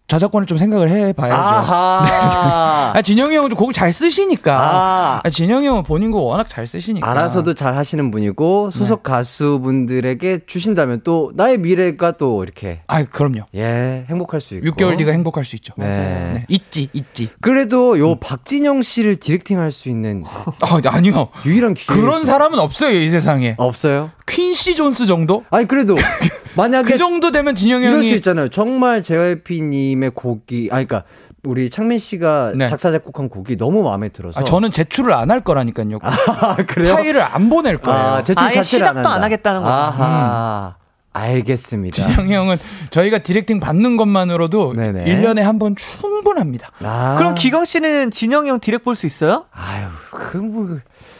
저작권을 좀 생각을 해봐야죠. 아하. 아, 진영이 형은 좀 곡을 잘 쓰시니까. 아. 아, 진영이 형은 본인 곡 워낙 잘 쓰시니까. 알아서도 잘 하시는 분이고, 소속 가수분들에게 주신다면 또, 나의 미래가 또 이렇게, 아, 그럼요. 예, 행복할 수 있고. 6개월 뒤가 행복할 수 있죠. 네. 네. 있지, 있지. 그래도 요 박진영 씨를 디렉팅 할 수 있는 아, 아니요. 유일한 기회. 그런 사람은 없어요, 이 세상에. 없어요? 퀸시 존스 정도? 아니, 그래도, 만약에. 그 정도 되면 진영이 형이 이럴 수 있잖아요. 정말 JYP님의 곡이, 아니, 그니까, 우리 창민 씨가 네. 작사, 작곡한 곡이 너무 마음에 들어서. 아, 저는 제출을 안 할 거라니까요. 아, 그래요? 파일을 안 보낼 거예요. 아, 제출 아예 자체를 안 시작도 한다. 안 하겠다는 거죠. 아하. 알겠습니다. 진영이 형은 저희가 directing 받는 것만으로도 네네. 1년에 한 번 충분합니다. 아. 그럼 기광 씨는 진영이 형 디렉 볼 수 있어요? 아유, 그, 뭐,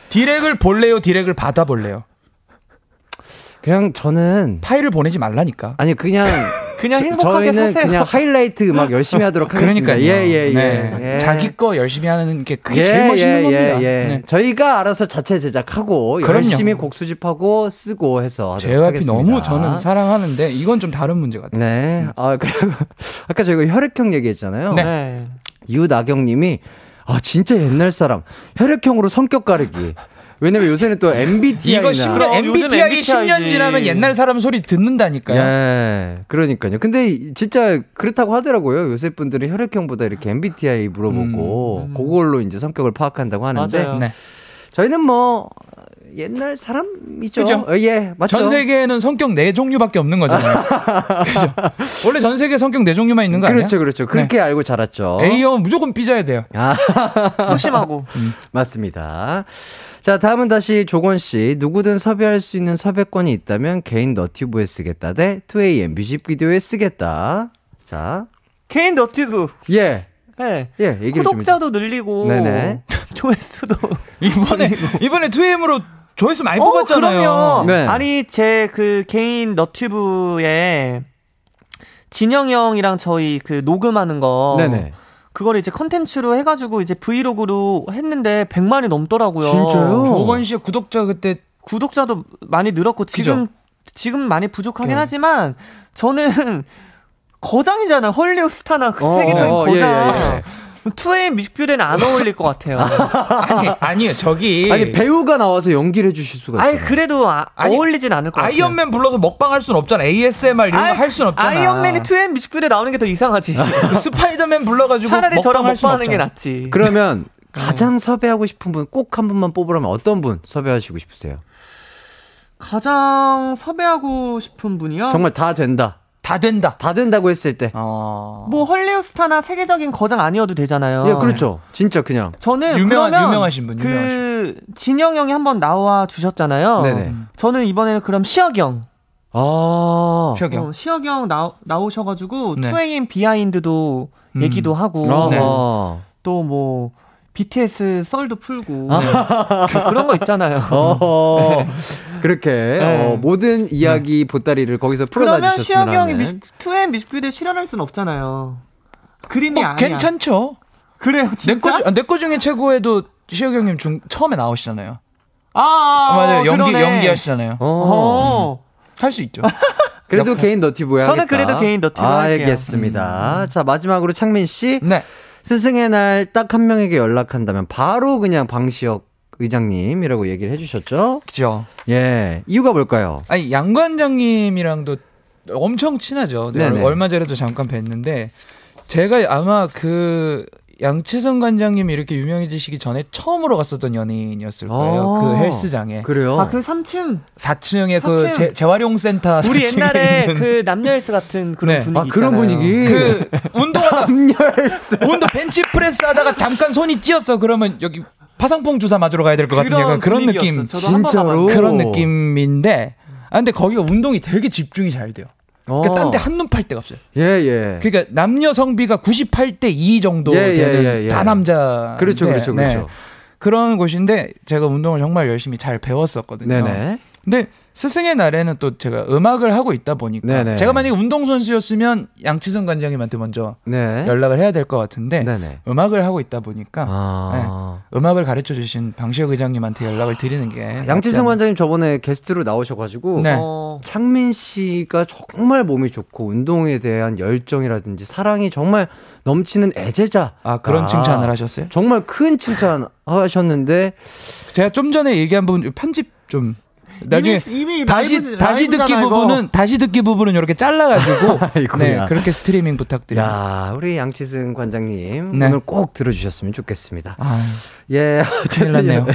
디렉을 볼래요, 디렉을 받아볼래요? 그냥 저는, 파일을 보내지 말라니까. 아니, 그냥. 그냥 저- 행복하게 저희는 사세요. 그냥 하이라이트 음악 열심히 하도록 하겠습니다. 그러니까요. 예, 예, 예. 네. 예. 자기 거 열심히 하는 게 그게 예, 제일 멋있는 예, 겁니다. 예, 예. 네. 저희가 알아서 자체 제작하고 그럼요. 열심히 곡 수집하고 쓰고 해서 하도록 JYP 하겠습니다. 너무 저는 사랑하는데 이건 좀 다른 문제 같아요. 네. 아, 그리고 아까 저희가 혈액형 얘기했잖아요. 네. 네. 유나경 님이 아, 진짜 옛날 사람. 혈액형으로 성격 가르기. 왜냐면 요새는 또 MBTI나 이거 10년 그럼 요즘 MBTI MBTI 지. 10년 지나면 옛날 사람 소리 듣는다니까요. 예, 그러니까요. 근데 진짜 그렇다고 하더라고요. 요새 분들은 혈액형보다 이렇게 MBTI 물어보고 그걸로 이제 성격을 파악한다고 하는데 맞아요. 네. 저희는 뭐 옛날 사람이죠. 그죠? 어, 예, 맞죠. 전 세계에는 성격 네 종류밖에 없는 거잖아요. 그죠? 원래 전 세계 성격 네 종류만 있는 거 아니야? 그렇죠, 그렇죠. 그렇게 알고 자랐죠. A형은 무조건 삐져야 돼요. 아, 소심하고. 맞습니다. 자, 다음은 다시 조건 씨. 누구든 섭외할 수 있는 섭외권이 있다면 개인 너튜브에 쓰겠다 대 2AM 뮤직비디오에 쓰겠다. 자, 개인 너튜브. 예. 네. 예, 좀 구독자도 늘리고 네네. 조회수도 이번에 이번에 2M으로 조회수 많이 어, 뽑았잖아요. 그럼요. 네. 아니 제 그 개인 너튜브에 진영 형이랑 저희 그 녹음하는 거 네네. 그걸 이제 컨텐츠로 해가지고 이제 브이로그로 했는데 100만이 넘더라고요. 진짜요? 조건 씨의 구독자 그때 구독자도 많이 늘었고 지금 지금 많이 부족하긴 네. 하지만 저는 거장이잖아요. 헐리우드 스타나 그 어, 세계적인 어, 거장. 예, 예, 2AM 뮤직비디오에는 안 어울릴 것 같아요. 아니 아니요 저기 아니 배우가 나와서 연기를 해주실 수가 있어요. 아니 그래도 아, 아니, 어울리진 않을 것 같아요. 아이언맨 불러서 먹방 할 순 없잖아. ASMR 이런 거 할 순 없잖아. 아이언맨이 2AM 뮤직비디오에 나오는 게 더 이상하지. 그 스파이더맨 불러가지고 차라리 저랑 먹방 먹방하는 게. 낫지. 그러면 가장 섭외하고 싶은 분 꼭 한 분만 뽑으라면 어떤 분 섭외하시고 싶으세요? 가장 섭외하고 싶은 분이요? 정말 다 된다. 다 된다. 다 된다고 했을 때. 어. 뭐 헐리우드 스타나 세계적인 거장 아니어도 되잖아요. 예, 그렇죠. 진짜 그냥. 저는 유명한- 그러면 유명하신 분, 그 진영 형이 한번 나와 주셨잖아요. 네네. 저는 이번에는 그럼 시혁 형. 아. 시혁이 어, 시혁이 형 나, 나오셔가지고 네. 2AM 비하인드도 음. 얘기도 하고 아. 네. 또뭐 BTS 썰도 풀고 그, 런 거 있잖아요. 어, 그렇게 네. 어, 모든 이야기 보따리를 거기서 풀어놔 그러면 주셨으면 시혁이 형이. 뮤직, 2AM 뮤직비디오에 출연할 순 없잖아요. 그림이 뭐 아니야. 괜찮죠. 그래요, 진짜? 내거 중에 최고에도 시혁 형님 중 처음에 나오시잖아요. 아, 아, 맞아요. 연기 그러네. 연기 하시잖아요. 어. 어. 할수 있죠. 그래도 개인 너티브야. 저는 그래도 개인 할게요. 알겠습니다. 자, 마지막으로 창민 씨. 네. 스승의 날 딱 한 명에게 연락한다면 바로 그냥 방시혁 의장님이라고 얘기를 해주셨죠? 그죠. 예. 이유가 뭘까요? 아니 양 관장님이랑도 엄청 친하죠. 네. 얼마 전에도 잠깐 뵀는데 제가 아마 그 양치성 관장님이 이렇게 유명해지시기 전에 처음으로 갔었던 연예인이었을 거예요. 아, 그 헬스장에 그래요? 아, 그 3층. 4층에 그 4층. 재, 재활용센터 우리 4층에 옛날에 있는 그 남녀헬스 같은 그런 네. 분위기 아, 그런 있잖아요. 분위기. 그 운동하다 남녀헬스. 운동 벤치프레스 하다가 잠깐 손이 찧었어 그러면 여기 파상풍 주사 맞으러 가야 될 것 같은 약간 그런. 느낌 진짜로? 그런 느낌인데 아 근데 거기가 운동이 되게 집중이 잘 돼요. 그러니까 딴 데 한눈 팔 데가 없어요. 예, 예. 그러니까 남녀 성비가 98대 2 정도 예, 예, 되는 예, 예. 다 남자. 그렇죠, 그렇죠, 그렇죠. 그런 곳인데 제가 운동을 정말 열심히 잘 배웠었거든요. 네네. 근데 스승의 날에는 또 제가 음악을 하고 있다 보니까 네네. 제가 만약에 운동선수였으면 양치성 관장님한테 먼저 네. 연락을 해야 될 것 같은데 네네. 음악을 하고 있다 보니까 아. 음악을 가르쳐 주신 방시혁 의장님한테 연락을 드리는 게 않나. 관장님 저번에 게스트로 나오셔가지고 네. 어, 창민 씨가 정말 몸이 좋고 운동에 대한 열정이라든지 사랑이 정말 넘치는 애제자. 아 그런 칭찬을 하셨어요? 정말 큰 칭찬 하셨는데 제가 좀 전에 얘기한 부분 편집 좀 나중에 이미, 이미 다시 라이브, 다시 듣기 이거. 부분은 다시 듣기 부분은 이렇게 잘라가지고. 네 그렇게 스트리밍 부탁드립니다. 야 우리 양치승 관장님 네. 오늘 꼭 들어주셨으면 좋겠습니다. 아, 예, 큰일 났네요.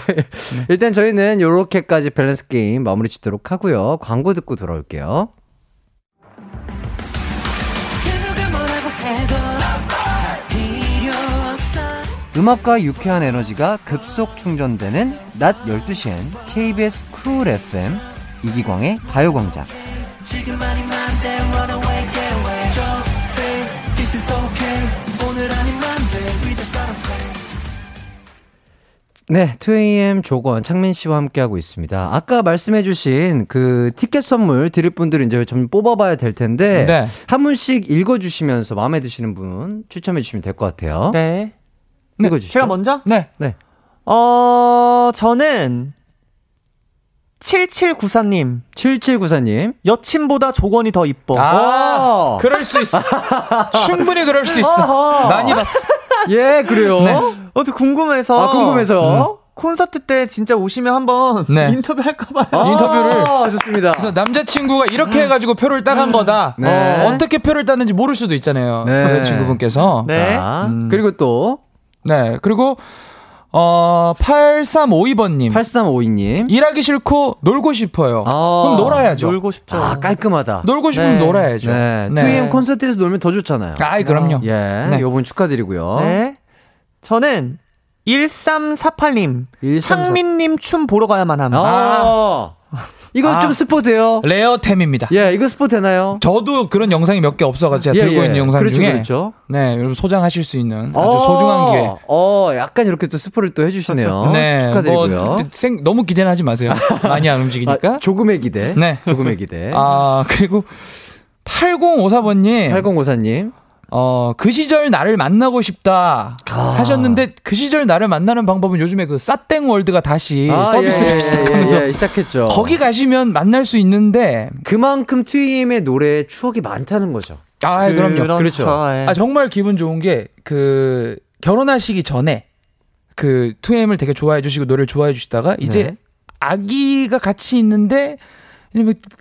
일단 저희는 요렇게까지 밸런스 게임 마무리 짓도록 하고요. 광고 듣고 돌아올게요. 음악과 유쾌한 에너지가 급속 충전되는 낮 12시엔 KBS 쿨 FM 이기광의 가요광장. 네, 2AM 조건 창민 씨와 함께하고 있습니다. 아까 말씀해주신 그 티켓 선물 드릴 분들은 이제 좀 뽑아봐야 될 텐데 네. 한 분씩 읽어주시면서 마음에 드시는 분 추첨해주시면 될 것 같아요. 네. 읽어주시죠. 제가 먼저? 네. 네. 어, 저는 7794님. 7794님. 여친보다 조건이 더 이뻐. 아, 그럴 수 있어. 충분히 그럴 수 있어. 어허. 많이 봤어. 예, 그래요. 네. 어떻게 궁금해서. 아, 궁금해서. 콘서트 때 진짜 오시면 한번 네. 인터뷰 할까봐요. 아, 인터뷰를. 좋습니다. 그래서 남자친구가 이렇게 해가지고 표를 따간 거다. 네. 어, 어떻게 표를 따는지 모를 수도 있잖아요. 네. 여자친구분께서. 네. 자, 음. 그리고 또 네. 그리고, 어, 8352번님. 8352님. 일하기 싫고 놀고 싶어요. 아. 그럼 놀아야죠. 놀고 싶죠. 아, 깔끔하다. 놀고 싶으면 네. 놀아야죠. 네. 2AM 콘서트에서 놀면 더 좋잖아요. 아이, 그럼요. 예. 네. 요번 축하드리고요. 네. 저는 1348님. 1348. 창민님 춤 보러 가야만 함. 아. 이거 아. 좀 스포 돼요? 레어템입니다. 예, 이거 스포 되나요? 저도 그런 영상이 몇 개 없어가지고 제가 예, 들고 예. 있는 영상 그렇죠, 중에 그렇죠. 네 여러분 소장하실 수 있는 아주 어, 소중한 기회. 어, 약간 이렇게 또 스포를 또 해주시네요. 네, 축하드리고요. 뭐, 생, 너무 기대는 하지 마세요. 많이 안 움직이니까. 아, 조금의 기대. 네. 조금의 기대. 아, 그리고 8054번님. 8054님. 어, 그 시절 나를 만나고 싶다 아. 하셨는데 그 시절 나를 만나는 방법은 요즘에 그 싸땡 월드가 다시 서비스를 예, 예, 시작하면서 예, 예, 시작했죠. 거기 가시면 만날 수 있는데 그만큼 트위임의 노래에 추억이 많다는 거죠. 아, 그럼요. 그렇죠. 그렇죠. 예. 아, 정말 기분 좋은 게 그 결혼하시기 전에 그 2M을 되게 좋아해 주시고 노래를 좋아해 주시다가 이제 네. 아기가 같이 있는데 뭐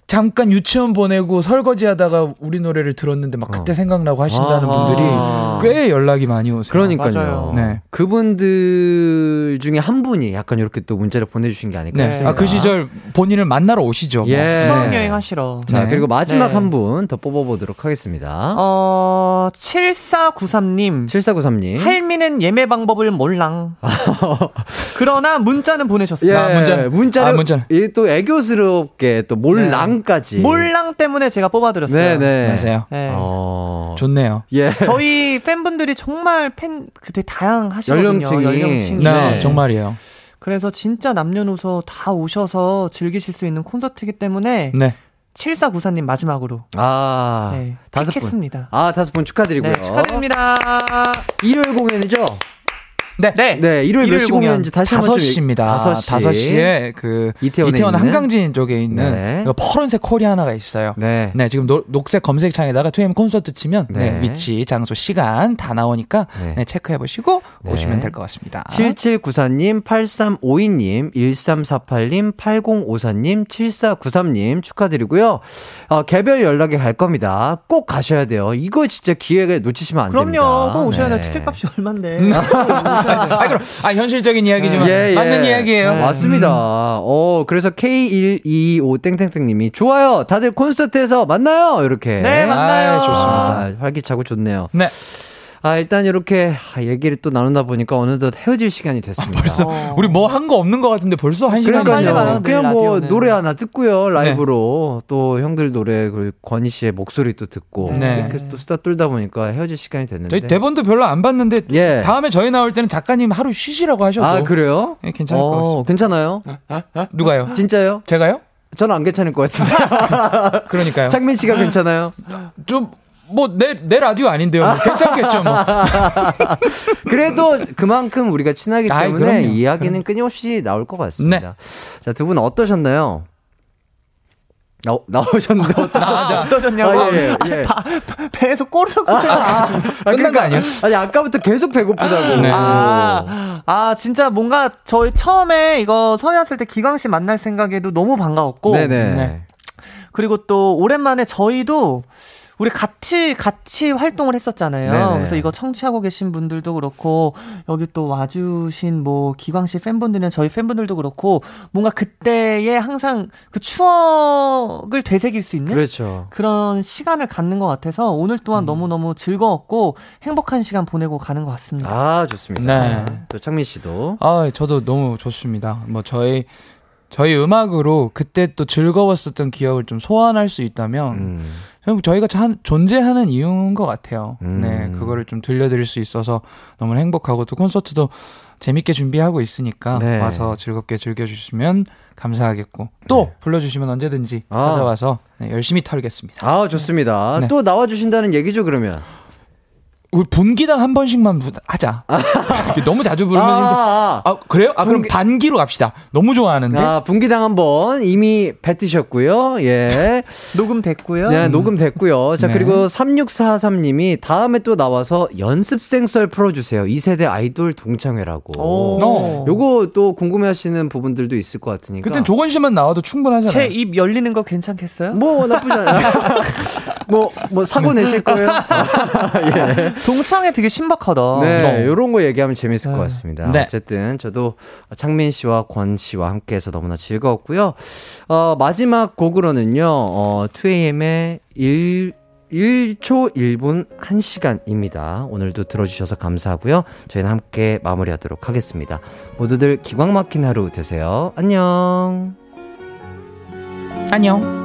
잠깐 유치원 보내고 설거지 하다가 우리 노래를 들었는데 막 그때 어. 생각나고 하신다는 아하. 분들이 꽤 연락이 많이 오세요. 그러니까요. 맞아요. 네. 그분들 중에 한 분이 약간 이렇게 또 문자를 보내주신 게 아닐까 네. 싶습니다. 아, 그 시절 본인을 만나러 오시죠. 뭐. 예. 수학여행 하시러. 자, 네. 그리고 마지막 네. 한분 더 뽑아보도록 하겠습니다. 어, 7493님. 7493님. 할미는 예매 방법을 몰랑. 그러나 문자는 보내셨어요. 예, 아, 문자. 문자를 아, 문자는. 이또 애교스럽게 또 몰랑까지. 몰랑 때문에 제가 뽑아드렸어요. 네네. 맞아요. 네. 어. 좋네요. 예. 저희 팬분들이 정말 팬, 그 되게 다양하시거든요. 연령층이. 연령층이. 네, 네. 정말이에요. 그래서 진짜 남녀노소 다 오셔서 즐기실 수 있는 콘서트이기 때문에 네. 7494님 마지막으로 아. 네, 다섯 분. 픽했습니다. 아, 다섯 분 축하드리고요. 네, 축하드립니다. 일요일 공연이죠? 네. 네. 네, 일요일 몇시 공연. 공연인지 다시 한번 좀 5시입니다. 다섯 시. 5시에 그 이태원에 이태원 있는? 한강진 쪽에 있는 네. 그 파란색 코리 하나가 있어요. 네. 네, 지금 노- 녹색 검색창에다가 2AM 콘서트 치면 네, 네. 위치, 장소, 시간 다 나오니까 네. 네, 체크해 보시고 네. 오시면 될 것 같습니다. 7794님, 8352님, 1348님, 8054님, 7493님 축하드리고요. 어, 개별 연락이 갈 겁니다. 꼭 가셔야 돼요. 이거 진짜 기회가 놓치시면 안 됩니다. 그럼요. 꼭 오셔야 돼요. 네. 티켓 값이 얼만데. 아, 그럼 아 현실적인 이야기지만 예, 예. 맞는 이야기예요. 네, 맞습니다. 어, 그래서 K125땡땡땡님이 좋아요. 다들 콘서트에서 만나요. 이렇게. 네, 만나요. 아, 좋습니다. 아, 활기차고 좋네요. 네. 아, 일단 이렇게 얘기를 또 나누다 보니까 어느덧 헤어질 시간이 됐습니다. 벌써 어. 우리 뭐 한 거 없는 것 같은데 벌써 한 시간 그러니까요. 그냥 뭐 라디오는. 노래 하나 듣고요. 라이브로 또 형들 노래 그리고 권희 씨의 목소리 또 듣고 네. 이렇게 또 수다 떨다 보니까 헤어질 시간이 됐는데. 저희 대본도 별로 안 봤는데 예. 다음에 저희 나올 때는 작가님 하루 쉬시라고 하셔도 아 그래요? 예, 괜찮을 것 같습니다. 괜찮아요? 누가요? 진짜요? 제가요? 저는 안 괜찮을 것 같은데. 그러니까요. 창민 씨가 괜찮아요? 좀 뭐내내 라디오 아닌데요. 뭐 괜찮겠죠. 뭐. 그래도 그만큼 우리가 친하기 아이, 때문에 그럼요. 이야기는 끊임없이 나올 것 같습니다. 네. 자, 두 분 어떠셨나요? 나, 나오셨는데 어떠... 아, 어떠셨냐고? 아, 예, 예. 배에서 꼬르륵 아, 끝난 거 아니에요? 아니 아까부터 계속 배고프다고. 네. 아, 아, 진짜 뭔가 저희 처음에 이거 서해 왔을 때 기광 씨 만날 생각에도 너무 반가웠고. 네네. 네. 그리고 또 오랜만에 저희도 우리 같이 같이 활동을 했었잖아요. 네네. 그래서 이거 청취하고 계신 분들도 그렇고 여기 또 와주신 뭐 기광 씨 팬분들이나 저희 팬분들도 그렇고 뭔가 그때의 항상 그 추억을 되새길 수 있는 그렇죠. 그런 시간을 갖는 것 같아서 오늘 또한 너무 너무 즐거웠고 행복한 시간 보내고 가는 것 같습니다. 아 좋습니다. 네. 또 창민 씨도. 아, 저도 너무 좋습니다. 뭐 저희 저희 음악으로 그때 또 즐거웠었던 기억을 좀 소환할 수 있다면 음. 좀 저희가 참 존재하는 이유인 것 같아요. 음. 네, 그거를 좀 들려드릴 수 있어서 너무 행복하고 또 콘서트도 재밌게 준비하고 있으니까 네. 와서 즐겁게 즐겨주시면 감사하겠고 또 불러주시면 언제든지 아. 찾아와서 네, 열심히 털겠습니다. 아 좋습니다. 네. 또 나와주신다는 얘기죠 그러면. 우리 분기당 한 번씩만 부- 하자. 이렇게 너무 자주 부르면 힘들- 아, 아, 아 그래요? 아 그럼 분기- 반기로 갑시다. 너무 좋아하는데. 아, 분기당 한 번 이미 뱉으셨고요. 예. 녹음 됐고요. 네, 녹음 됐고요. 자, 네. 그리고 3643님이 다음에 또 나와서 연습생 썰 풀어주세요. 2세대 아이돌 동창회라고. 오. 요거 또 궁금해 하시는 부분들도 있을 것 같으니까. 그땐 조건 씨만 나와도 충분하잖아요. 제 입 열리는 거 괜찮겠어요? 뭐 나쁘지 않아요. 뭐, 뭐 사고 내실 거예요? 예. 동창회 되게 신박하다. 네, 요런 거 얘기하면 재밌을 것 같습니다. 네. 어쨌든 저도 창민 씨와 권 씨와 함께해서 너무나 즐거웠고요. 어, 마지막 곡으로는요, 어, 2AM의 1, 1초 1분 1시간입니다. 오늘도 들어주셔서 감사하고요. 저희는 함께 마무리하도록 하겠습니다. 모두들 기광 막힌 하루 되세요. 안녕. 안녕.